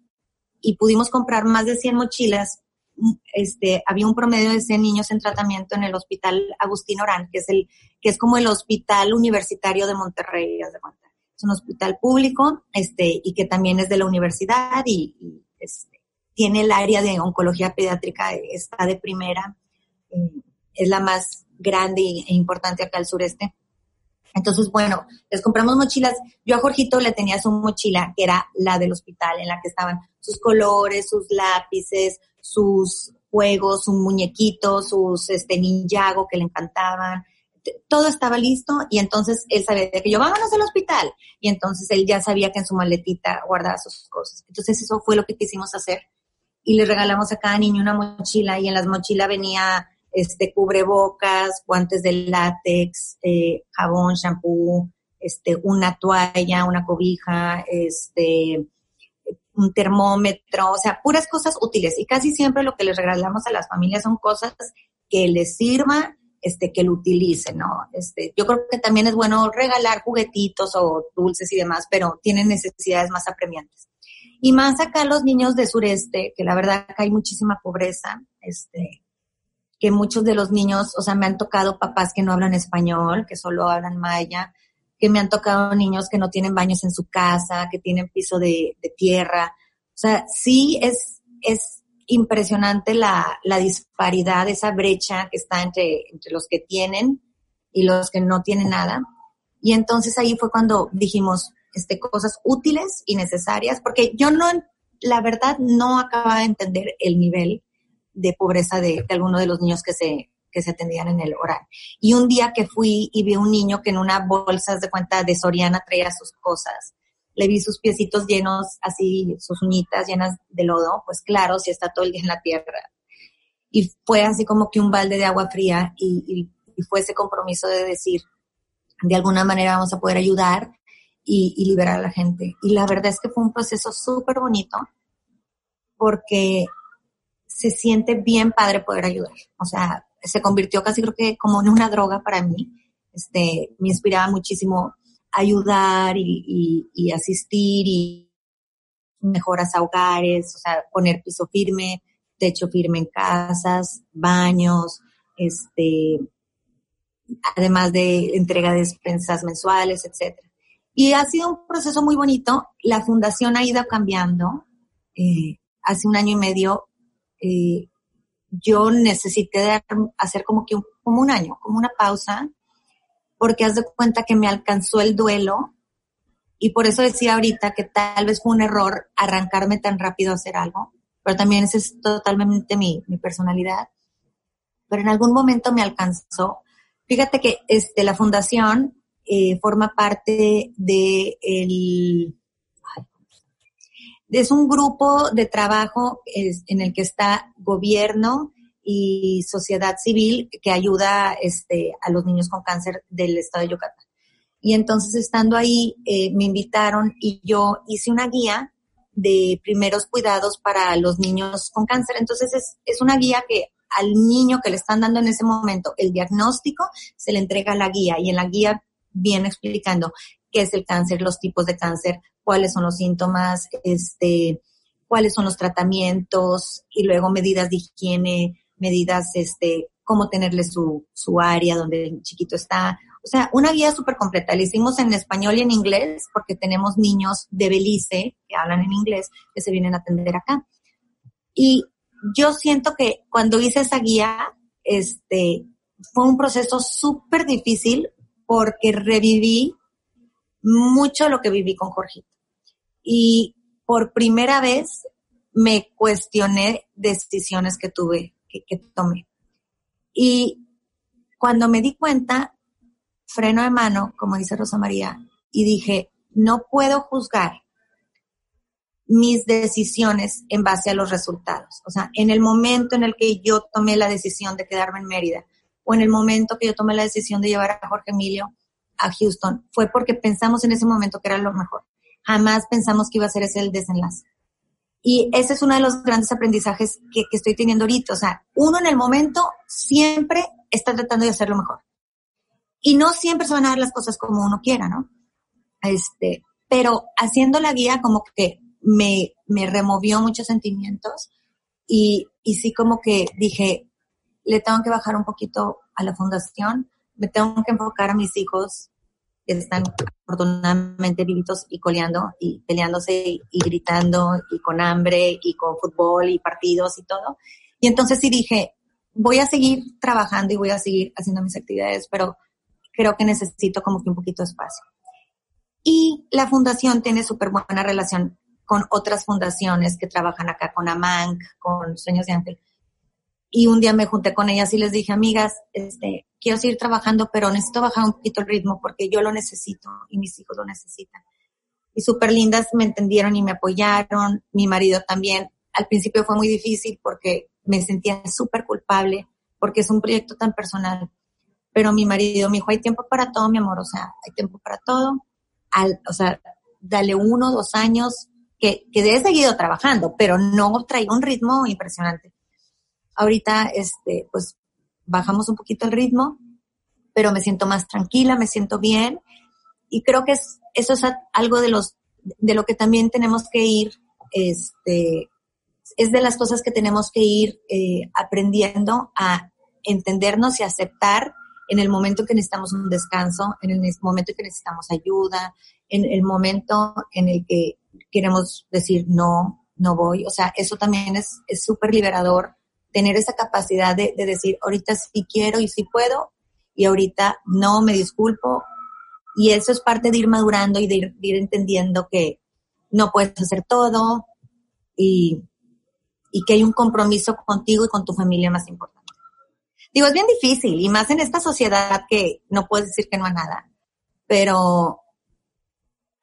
[SPEAKER 2] y pudimos comprar más de 100 mochilas. Este, había un promedio de 100 niños en tratamiento en el hospital Agustín Orán, que es el, que es como el hospital universitario de Monterrey, Es un hospital público, este, y que también es de la universidad y, este, tiene el área de oncología pediátrica, está de primera es la más grande e importante acá al sureste. Entonces, bueno, les compramos mochilas. Yo a Jorgito le tenía su mochila, que era la del hospital, en la que estaban sus colores, sus lápices, sus juegos, su muñequito, sus este ninjago que le encantaban. Todo estaba listo y entonces él sabía que yo vámonos al hospital. Y entonces él ya sabía que en su maletita guardaba sus cosas. Entonces eso fue lo que quisimos hacer. Y le regalamos a cada niño una mochila y en las mochilas venía este, cubrebocas, guantes de látex, eh, jabón, shampoo, este, una toalla, una cobija, este, un termómetro, o sea, puras cosas útiles. Y casi siempre lo que les regalamos a las familias son cosas que les sirvan, este, que lo utilicen, ¿no? Este, yo creo que también es bueno regalar juguetitos o dulces y demás, pero tienen necesidades más apremiantes. Y más acá los niños de sureste, que la verdad acá hay muchísima pobreza, este, que muchos de los niños, o sea, me han tocado papás que no hablan español, que solo hablan maya, que me han tocado niños que no tienen baños en su casa, que tienen piso de, tierra. O sea, sí es, es impresionante la, la, disparidad, esa brecha que está entre, entre los que tienen y los que no tienen nada. Y entonces ahí fue cuando dijimos, este, cosas útiles y necesarias, porque yo no, la verdad, no acababa de entender el nivel de pobreza de, de alguno de los niños que se, que se atendían en el oral. Y un día que fui y vi un niño que en una bolsa de cuenta de Soriana traía sus cosas le vi sus piecitos llenos, así, sus uñitas llenas de lodo, pues claro, si está todo el día en la tierra. Y fue así como que un balde de agua fría y, fue ese compromiso de decir, de alguna manera vamos a poder ayudar y, y liberar a la gente. Y la verdad es que fue un proceso súper bonito porque se siente bien padre poder ayudar. O sea, se convirtió casi creo que como en una droga para mí. Este, me inspiraba muchísimo ayudar y, asistir y mejoras a hogares, o sea, poner piso firme, techo firme en casas, baños, este, además de entrega de despensas mensuales, etcétera. Y ha sido un proceso muy bonito. La fundación ha ido cambiando. Eh, hace un año y medio eh, yo necesité hacer como que un, como un año, como una pausa, porque haz de cuenta que me alcanzó el duelo y por eso decía ahorita que tal vez fue un error arrancarme tan rápido a hacer algo, pero también esa es totalmente mi, mi personalidad. Pero en algún momento me alcanzó. Fíjate que este, la fundación eh, forma parte de el, es un grupo de trabajo en el que está gobierno y sociedad civil que ayuda este, a los niños con cáncer del estado de Yucatán. Y entonces estando ahí eh, me invitaron y yo hice una guía de primeros cuidados para los niños con cáncer. Entonces es, es una guía que al niño que le están dando en ese momento el diagnóstico, se le entrega la guía y en la guía viene explicando qué es el cáncer, los tipos de cáncer, cuáles son los síntomas, este, cuáles son los tratamientos y luego medidas de higiene, medidas, este, cómo tenerle su, su área donde el chiquito está. O sea, una guía súper completa. La hicimos en español y en inglés porque tenemos niños de Belice que hablan en inglés que se vienen a atender acá. Y yo siento que cuando hice esa guía, este, fue un proceso súper difícil porque reviví mucho lo que viví con Jorgito y por primera vez me cuestioné decisiones que tuve, que, tomé. Y cuando me di cuenta, freno de mano, como dice Rosa María, y dije, no puedo juzgar mis decisiones en base a los resultados. O sea, en el momento en el que yo tomé la decisión de quedarme en Mérida o en el momento que yo tomé la decisión de llevar a Jorge Emilio a Houston, fue porque pensamos en ese momento que era lo mejor jamás pensamos que iba a ser ese el desenlace. Y ese es uno de los grandes aprendizajes que, estoy teniendo ahorita. O sea, uno en el momento siempre está tratando de hacerlo mejor. Y no siempre se van a dar las cosas como uno quiera, ¿no? Este, pero haciendo la guía como que me, me removió muchos sentimientos y, y sí como que dije, le tengo que bajar un poquito a la fundación, me tengo que enfocar a mis hijos, que están afortunadamente vivitos y coleando y peleándose y, gritando y con hambre y con fútbol y partidos y todo. Y entonces sí dije, voy a seguir trabajando y voy a seguir haciendo mis actividades, pero creo que necesito como que un poquito de espacio. Y la fundación tiene súper buena relación con otras fundaciones que trabajan acá, con AMANC, con Sueños de Ángel. Y un día me junté con ellas y les dije, amigas, este, quiero seguir trabajando, pero necesito bajar un poquito el ritmo porque yo lo necesito y mis hijos lo necesitan. Y súper lindas me entendieron y me apoyaron, mi marido también. Al principio fue muy difícil porque me sentía súper culpable porque es un proyecto tan personal. Pero mi marido me dijo, hay tiempo para todo, mi amor, o sea, hay tiempo para todo. Al, o sea, dale uno, dos años, que, que he seguido trabajando, pero no traía un ritmo impresionante. Ahorita, este, pues bajamos un poquito el ritmo, pero me siento más tranquila, me siento bien y creo que es, eso es algo de los, de lo que también tenemos que ir, este, es de las cosas que tenemos que ir eh, aprendiendo a entendernos y aceptar en el momento que necesitamos un descanso, en el momento que necesitamos ayuda, en el momento en el que queremos decir no, no voy. O sea, eso también es súper liberador tener esa capacidad de, decir, ahorita sí quiero y sí puedo, y ahorita no, me disculpo. Y eso es parte de ir madurando y de ir, entendiendo que no puedes hacer todo y, y que hay un compromiso contigo y con tu familia más importante. Digo, es bien difícil y más en esta sociedad que no puedes decir que no a nada, pero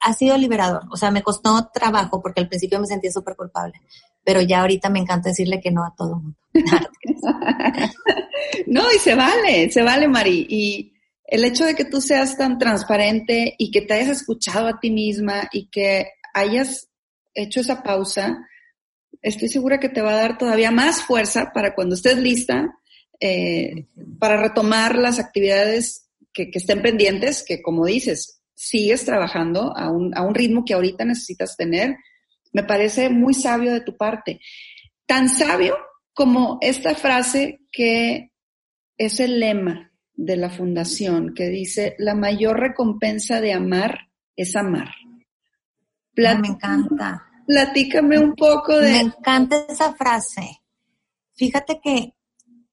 [SPEAKER 2] ha sido liberador. O sea, me costó trabajo porque al principio me sentía súper culpable, pero ya ahorita me encanta decirle que no a todo el mundo.
[SPEAKER 1] no, y se vale, se vale, Mari. Y el hecho de que tú seas tan transparente y que te hayas escuchado a ti misma y que hayas hecho esa pausa, estoy segura que te va a dar todavía más fuerza para cuando estés lista, eh, para retomar las actividades que, que, estén pendientes, que como dices, sigues trabajando a un, a un ritmo que ahorita necesitas tener. Me parece muy sabio de tu parte. Tan sabio como esta frase que es el lema de la fundación, que dice, la mayor recompensa de amar es amar.
[SPEAKER 2] Me encanta.
[SPEAKER 1] Platícame un poco de...
[SPEAKER 2] Me encanta esa frase. Fíjate que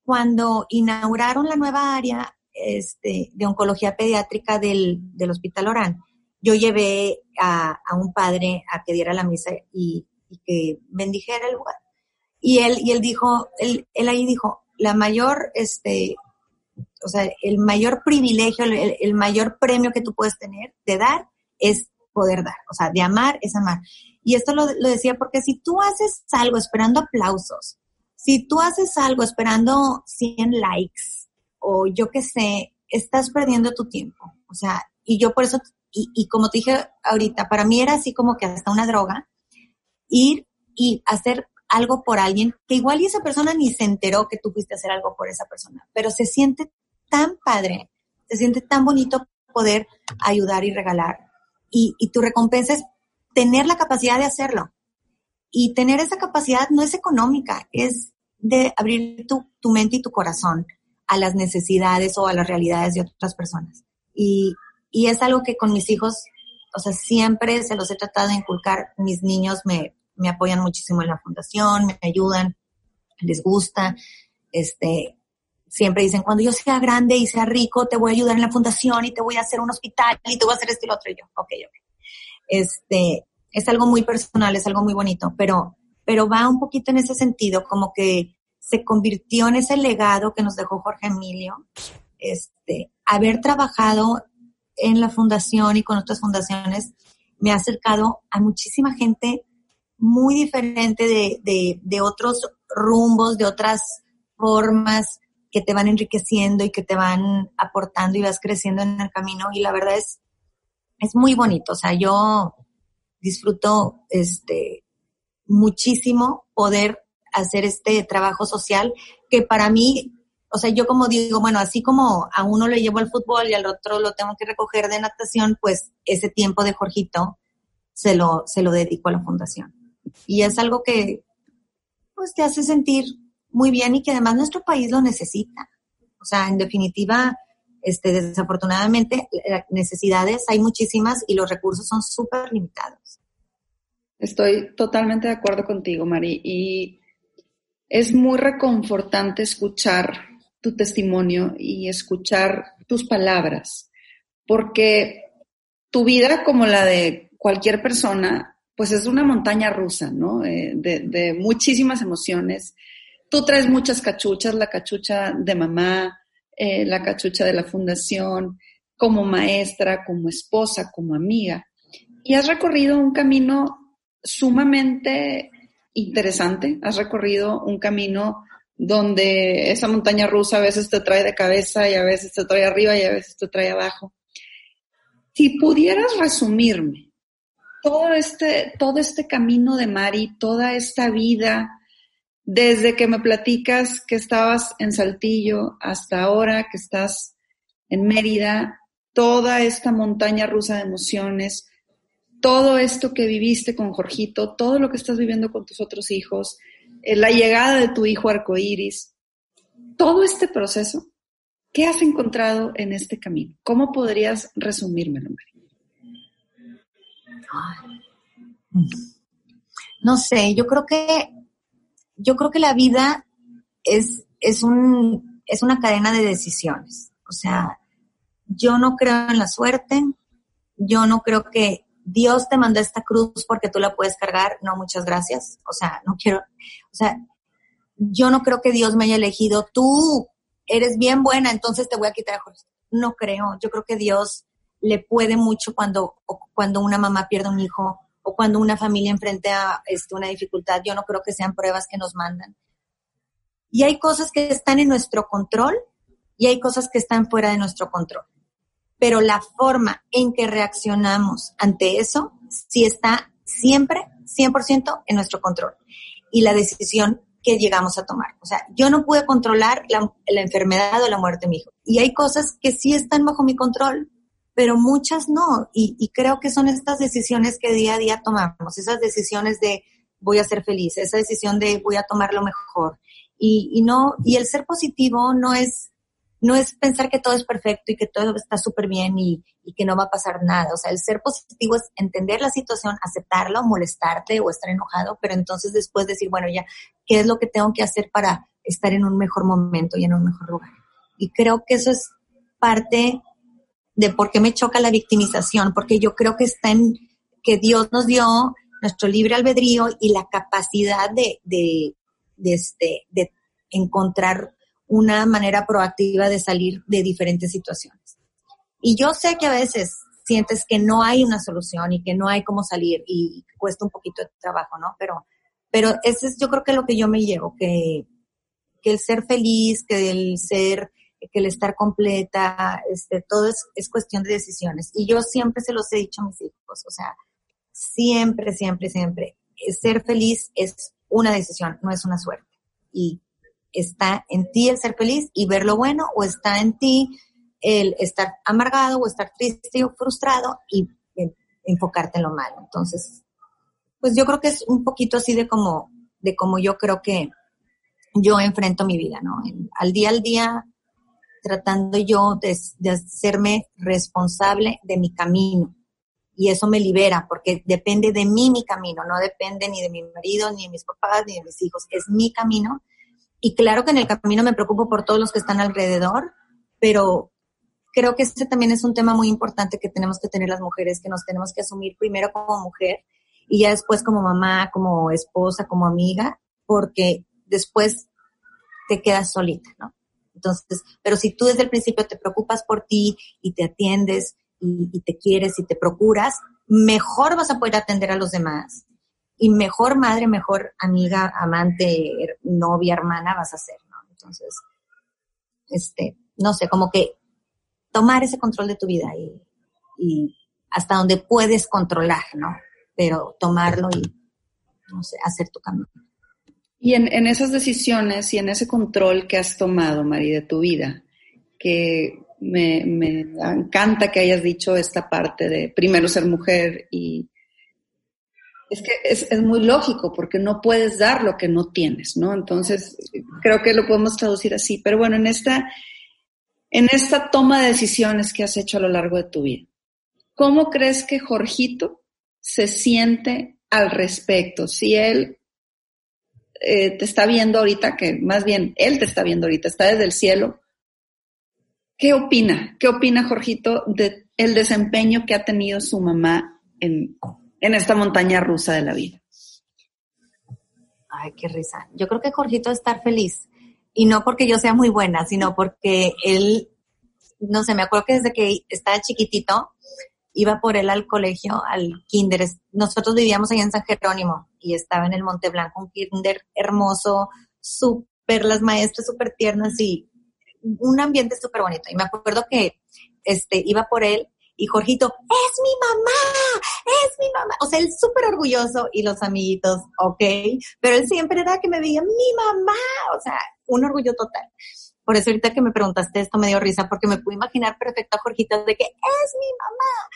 [SPEAKER 2] cuando inauguraron la nueva área este, de oncología pediátrica del, del Hospital Orán, yo llevé a, un padre a que diera la misa y, que bendijera el lugar. Y él, y él dijo, él, él ahí dijo, la mayor, este, o sea, el mayor privilegio, el, el mayor premio que tú puedes tener de dar es poder dar. O sea, de amar es amar. Y esto lo, lo decía porque si tú haces algo esperando aplausos, si tú haces algo esperando 100 likes o yo qué sé, estás perdiendo tu tiempo. O sea, y yo por eso, y, y como te dije ahorita, para mí era así como que hasta una droga, ir y hacer algo por alguien que igual y esa persona ni se enteró que tú fuiste a hacer algo por esa persona, pero se siente tan padre, se siente tan bonito poder ayudar y regalar. Y, y tu recompensa es tener la capacidad de hacerlo. Y tener esa capacidad no es económica, es de abrir tu, tu mente y tu corazón a las necesidades o a las realidades de otras personas. Y, y es algo que con mis hijos, o sea, siempre se los he tratado de inculcar. Mis niños me, me apoyan muchísimo en la fundación, me ayudan, les gusta. Este, siempre dicen, cuando yo sea grande y sea rico, te voy a ayudar en la fundación y te voy a hacer un hospital y te voy a hacer esto y lo otro. Y yo, ok, ok. Este, es algo muy personal, es algo muy bonito, pero, pero va un poquito en ese sentido, como que se convirtió en ese legado que nos dejó Jorge Emilio, este, haber trabajado en la fundación y con otras fundaciones me ha acercado a muchísima gente muy diferente de, de, de otros rumbos, de otras formas que te van enriqueciendo y que te van aportando y vas creciendo en el camino y la verdad es, es muy bonito. O sea, yo disfruto este, muchísimo poder hacer este trabajo social que para mí, o sea, yo como digo, bueno, así como a uno le llevo al fútbol y al otro lo tengo que recoger de natación, pues ese tiempo de Jorgito se lo, se lo dedico a la fundación. Y es algo que, pues, te hace sentir muy bien y que además nuestro país lo necesita. O sea, en definitiva, este, desafortunadamente, necesidades hay muchísimas y los recursos son súper limitados.
[SPEAKER 1] Estoy totalmente de acuerdo contigo, Mari. Y es muy reconfortante escuchar tu testimonio y escuchar tus palabras, porque tu vida, como la de cualquier persona, pues es una montaña rusa, ¿no? Eh, de, muchísimas emociones. Tú traes muchas cachuchas, la cachucha de mamá, eh, la cachucha de la fundación, como maestra, como esposa, como amiga. Y has recorrido un camino sumamente interesante. Has recorrido un camino donde esa montaña rusa a veces te trae de cabeza y a veces te trae arriba y a veces te trae abajo. Si pudieras resumirme todo este, todo este camino de Mari, toda esta vida, desde que me platicas que estabas en Saltillo hasta ahora que estás en Mérida, toda esta montaña rusa de emociones, todo esto que viviste con Jorgito, todo lo que estás viviendo con tus otros hijos, la llegada de tu hijo arcoíris, todo este proceso, ¿qué has encontrado en este camino? ¿Cómo podrías resumírmelo,
[SPEAKER 2] No sé, yo creo que yo creo que la vida es, es un, es una cadena de decisiones. O sea, yo no creo en la suerte, yo no creo que Dios te mandó esta cruz porque tú la puedes cargar, no, muchas gracias. O sea, no quiero, o sea, yo no creo que Dios me haya elegido, tú eres bien buena, entonces te voy a quitar a No creo, yo creo que Dios le puede mucho cuando, cuando una mamá pierde un hijo o cuando una familia enfrenta este, una dificultad. Yo no creo que sean pruebas que nos mandan. Y hay cosas que están en nuestro control y hay cosas que están fuera de nuestro control. Pero la forma en que reaccionamos ante eso sí está siempre 100% en nuestro control. Y la decisión que llegamos a tomar. O sea, yo no pude controlar la, enfermedad o la muerte de mi hijo. Y hay cosas que sí están bajo mi control, pero muchas no. Y, y, creo que son estas decisiones que día a día tomamos, esas decisiones de voy a ser feliz, esa decisión de voy a tomar lo mejor. Y, y no, y el ser positivo no es no es pensar que todo es perfecto y que todo está súper bien y, que no va a pasar nada. O sea, el ser positivo es entender la situación, aceptarla o molestarte o estar enojado, pero entonces después decir, bueno, ya, ¿qué es lo que tengo que hacer para estar en un mejor momento y en un mejor lugar? Y creo que eso es parte de por qué me choca la victimización, porque yo creo que está en que Dios nos dio nuestro libre albedrío y la capacidad de, de, este, de encontrar una manera proactiva de salir de diferentes situaciones. Y yo sé que a veces sientes que no hay una solución y que no hay cómo salir y cuesta un poquito de trabajo, ¿no? Pero, pero ese es yo creo que lo que yo me llevo, que, que el ser feliz, que el ser, que el estar completa, este, todo es, es cuestión de decisiones. Y yo siempre se los he dicho a mis hijos, o sea, siempre, siempre, siempre, ser feliz es una decisión, no es una suerte. Y está en ti el ser feliz y ver lo bueno o está en ti el estar amargado o estar triste o frustrado y enfocarte en lo malo. Entonces, pues yo creo que es un poquito así de como, de como yo creo que yo enfrento mi vida, ¿no? al día al día, tratando yo de, de hacerme responsable de mi camino. Y eso me libera, porque depende de mí mi camino, no depende ni de mi marido, ni de mis papás, ni de mis hijos, es mi camino y claro que en el camino me preocupo por todos los que están alrededor, pero creo que este también es un tema muy importante que tenemos que tener las mujeres, que nos tenemos que asumir primero como mujer y ya después como mamá, como esposa, como amiga, porque después te quedas solita, ¿no? Entonces, pero si tú desde el principio te preocupas por ti y te atiendes y, y te quieres y te procuras, mejor vas a poder atender a los demás y mejor madre, mejor amiga, amante, novia, hermana vas a ser, ¿no? Entonces, este, no sé, como que tomar ese control de tu vida y, hasta donde puedes controlar, ¿no? Pero tomarlo y, no sé, hacer tu camino.
[SPEAKER 1] Y en, en esas decisiones y en ese control que has tomado, María, de tu vida, que me, me encanta que hayas dicho esta parte de primero ser mujer y es que es, es, muy lógico porque no puedes dar lo que no tienes, ¿no? Entonces, creo que lo podemos traducir así. Pero bueno, en esta, en esta toma de decisiones que has hecho a lo largo de tu vida, ¿cómo crees que Jorgito se siente al respecto? Si él eh, te está viendo ahorita, que más bien él te está viendo ahorita, está desde el cielo, ¿qué opina? ¿Qué opina Jorgito de el desempeño que ha tenido su mamá en, en esta montaña rusa de la vida.
[SPEAKER 2] Ay, qué risa. Yo creo que Jorgito estar feliz. Y no porque yo sea muy buena, sino porque él, no sé, me acuerdo que desde que estaba chiquitito, iba por él al colegio, al kinder. Nosotros vivíamos allá en San Jerónimo y estaba en el Monte Blanco, un kinder hermoso, súper, las maestras súper tiernas y un ambiente súper bonito. Y me acuerdo que este, iba por él y Jorgito, es mi mamá, es mi mamá. O sea, él súper orgulloso y los amiguitos, ok. Pero él siempre era que me veía mi mamá. O sea, un orgullo total. Por eso ahorita que me preguntaste esto me dio risa porque me pude imaginar perfecto a Jorgito de que es mi mamá.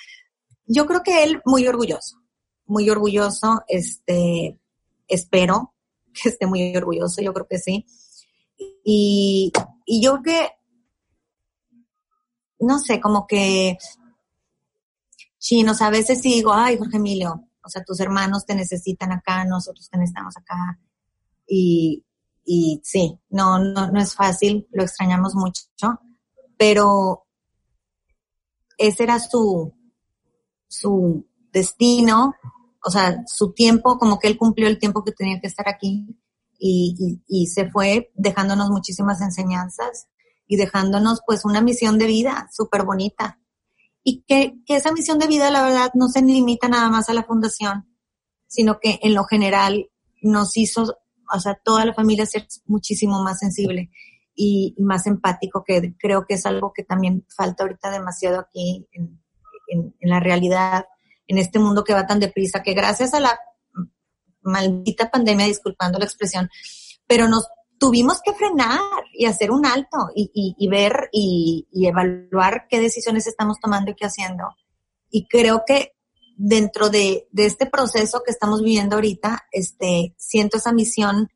[SPEAKER 2] Yo creo que él muy orgulloso, muy orgulloso, este, espero que esté muy orgulloso, yo creo que sí. Y, y yo que, no sé, como que chinos. A veces sí digo, ay, Jorge Emilio, o sea, tus hermanos te necesitan acá, nosotros te necesitamos acá. Y, y sí, no, no, no es fácil, lo extrañamos mucho, pero ese era su, su destino, o sea, su tiempo, como que él cumplió el tiempo que tenía que estar aquí y, y, y se fue dejándonos muchísimas enseñanzas y dejándonos pues una misión de vida súper bonita y que, que esa misión de vida, la verdad, no se limita nada más a la fundación, sino que en lo general nos hizo, o sea, toda la familia ser muchísimo más sensible y, más empático, que creo que es algo que también falta ahorita demasiado aquí en, en, en la realidad, en este mundo que va tan deprisa, que gracias a la maldita pandemia, disculpando la expresión, pero nos tuvimos que frenar y hacer un alto y, y, ver y, evaluar qué decisiones estamos tomando y qué haciendo. Y creo que dentro de, de este proceso que estamos viviendo ahorita, este, siento esa misión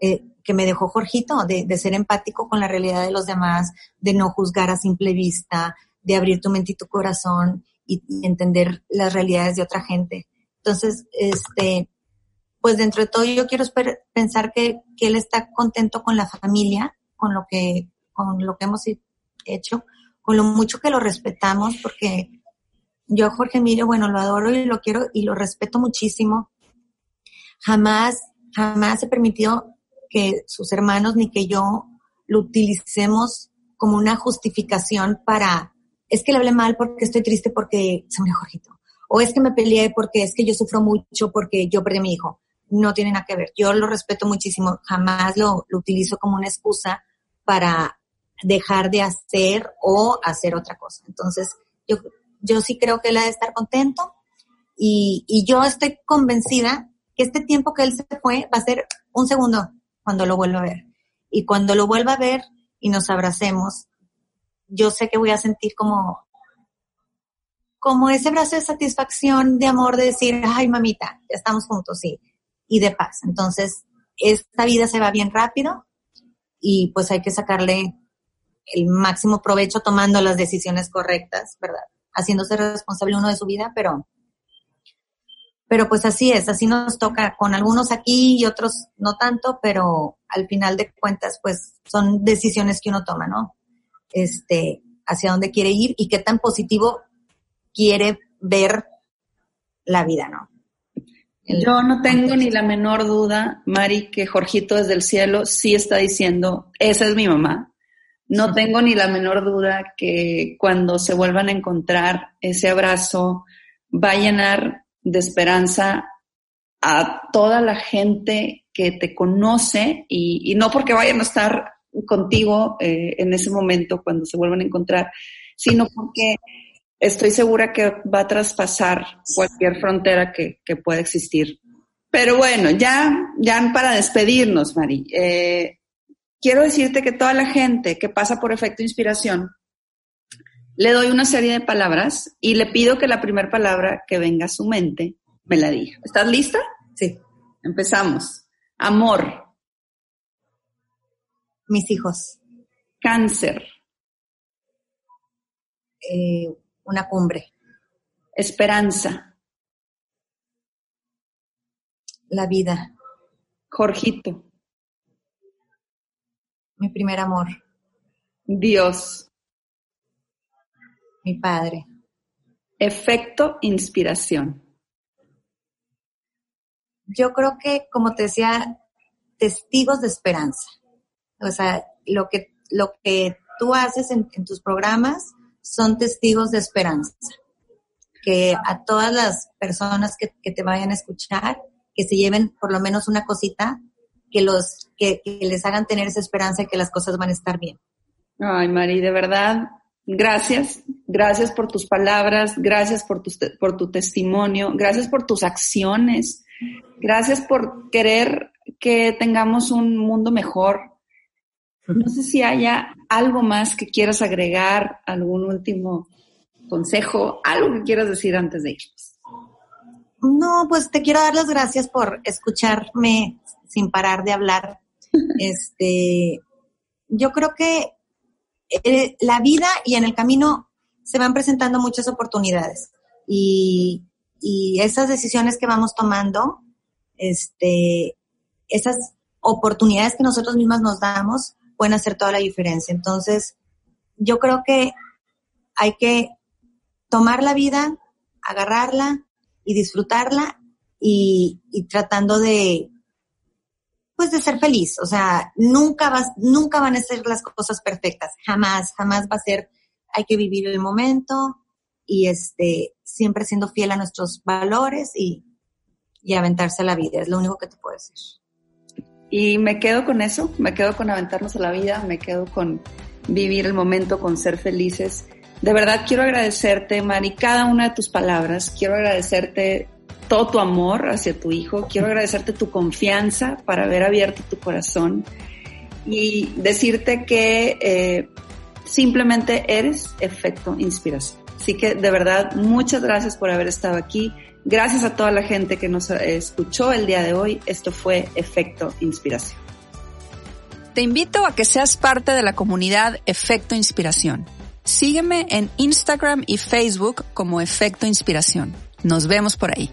[SPEAKER 2] eh, que me dejó Jorgito, de, de, ser empático con la realidad de los demás, de no juzgar a simple vista, de abrir tu mente y tu corazón y, y entender las realidades de otra gente. Entonces, este, pues dentro de todo yo quiero pensar que, él está contento con la familia, con lo que, con lo que hemos hecho, con lo mucho que lo respetamos, porque yo a Jorge Emilio, bueno, lo adoro y lo quiero y lo respeto muchísimo. Jamás, jamás he permitido que sus hermanos ni que yo lo utilicemos como una justificación para, es que le hablé mal porque estoy triste porque se murió Jorgito. O es que me peleé porque es que yo sufro mucho porque yo perdí a mi hijo no tiene nada que ver. Yo lo respeto muchísimo, jamás lo, lo utilizo como una excusa para dejar de hacer o hacer otra cosa. Entonces, yo, yo sí creo que él ha de estar contento y, y yo estoy convencida que este tiempo que él se fue va a ser un segundo cuando lo vuelva a ver. Y cuando lo vuelva a ver y nos abracemos, yo sé que voy a sentir como, como ese brazo de satisfacción, de amor, de decir, ay mamita, ya estamos juntos, sí y de paz. Entonces, esta vida se va bien rápido y pues hay que sacarle el máximo provecho tomando las decisiones correctas, ¿verdad? Haciéndose responsable uno de su vida, pero pero pues así es, así nos toca con algunos aquí y otros no tanto, pero al final de cuentas pues son decisiones que uno toma, ¿no? Este, hacia dónde quiere ir y qué tan positivo quiere ver la vida, ¿no?
[SPEAKER 1] Yo no tengo ni la menor duda, Mari, que Jorgito desde el cielo sí está diciendo, esa es mi mamá. No tengo ni la menor duda que cuando se vuelvan a encontrar, ese abrazo va a llenar de esperanza a toda la gente que te conoce y, no porque vayan a estar contigo eh, en ese momento cuando se vuelvan a encontrar, sino porque estoy segura que va a traspasar cualquier frontera que, pueda existir. Pero bueno, ya, ya para despedirnos, Mari, eh, quiero decirte que toda la gente que pasa por efecto inspiración, le doy una serie de palabras y le pido que la primera palabra que venga a su mente me la diga. ¿Estás lista?
[SPEAKER 2] Sí.
[SPEAKER 1] Empezamos. Amor.
[SPEAKER 2] Mis hijos.
[SPEAKER 1] Cáncer.
[SPEAKER 2] Eh, una cumbre.
[SPEAKER 1] Esperanza.
[SPEAKER 2] La vida.
[SPEAKER 1] Jorgito.
[SPEAKER 2] Mi primer amor.
[SPEAKER 1] Dios.
[SPEAKER 2] Mi padre.
[SPEAKER 1] Efecto inspiración.
[SPEAKER 2] Yo creo que, como te decía, testigos de esperanza. O sea, lo que, lo que tú haces en tus programas son testigos de esperanza. Que a todas las personas que, te vayan a escuchar, que se lleven por lo menos una cosita, que, los, que, les hagan tener esa esperanza de que las cosas van a estar bien.
[SPEAKER 1] Ay, Mari, de verdad, gracias. Gracias por tus palabras, gracias por tu, por tu testimonio, gracias por tus acciones, gracias por querer que tengamos un mundo mejor, no sé si haya algo más que quieras agregar, algún último consejo, algo que quieras decir antes de irnos.
[SPEAKER 2] No, pues te quiero dar las gracias por escucharme sin parar de hablar. Este, yo creo que eh, la vida y en el camino se van presentando muchas oportunidades y, y esas decisiones que vamos tomando, este, esas oportunidades que nosotros mismas nos damos, pueden hacer toda la diferencia. Entonces, yo creo que hay que tomar la vida, agarrarla y disfrutarla y, tratando de, pues de ser feliz. O sea, nunca vas, nunca van a ser las cosas perfectas. Jamás, jamás va a ser, hay que vivir el momento y este, siempre siendo fiel a nuestros valores y, y aventarse a la vida. Es lo único que te puedo decir.
[SPEAKER 1] Y me quedo con eso, me quedo con aventarnos a la vida, me quedo con vivir el momento, con ser felices. De verdad quiero agradecerte, Mari, cada una de tus palabras. Quiero agradecerte todo tu amor hacia tu hijo. Quiero agradecerte tu confianza para haber abierto tu corazón y decirte que eh, simplemente eres efecto inspiración. Así que de verdad, muchas gracias por haber estado aquí. Gracias a toda la gente que nos escuchó el día de hoy. Esto fue Efecto Inspiración.
[SPEAKER 3] Te invito a que seas parte de la comunidad Efecto Inspiración. Sígueme en Instagram y Facebook como Efecto Inspiración. Nos vemos por ahí.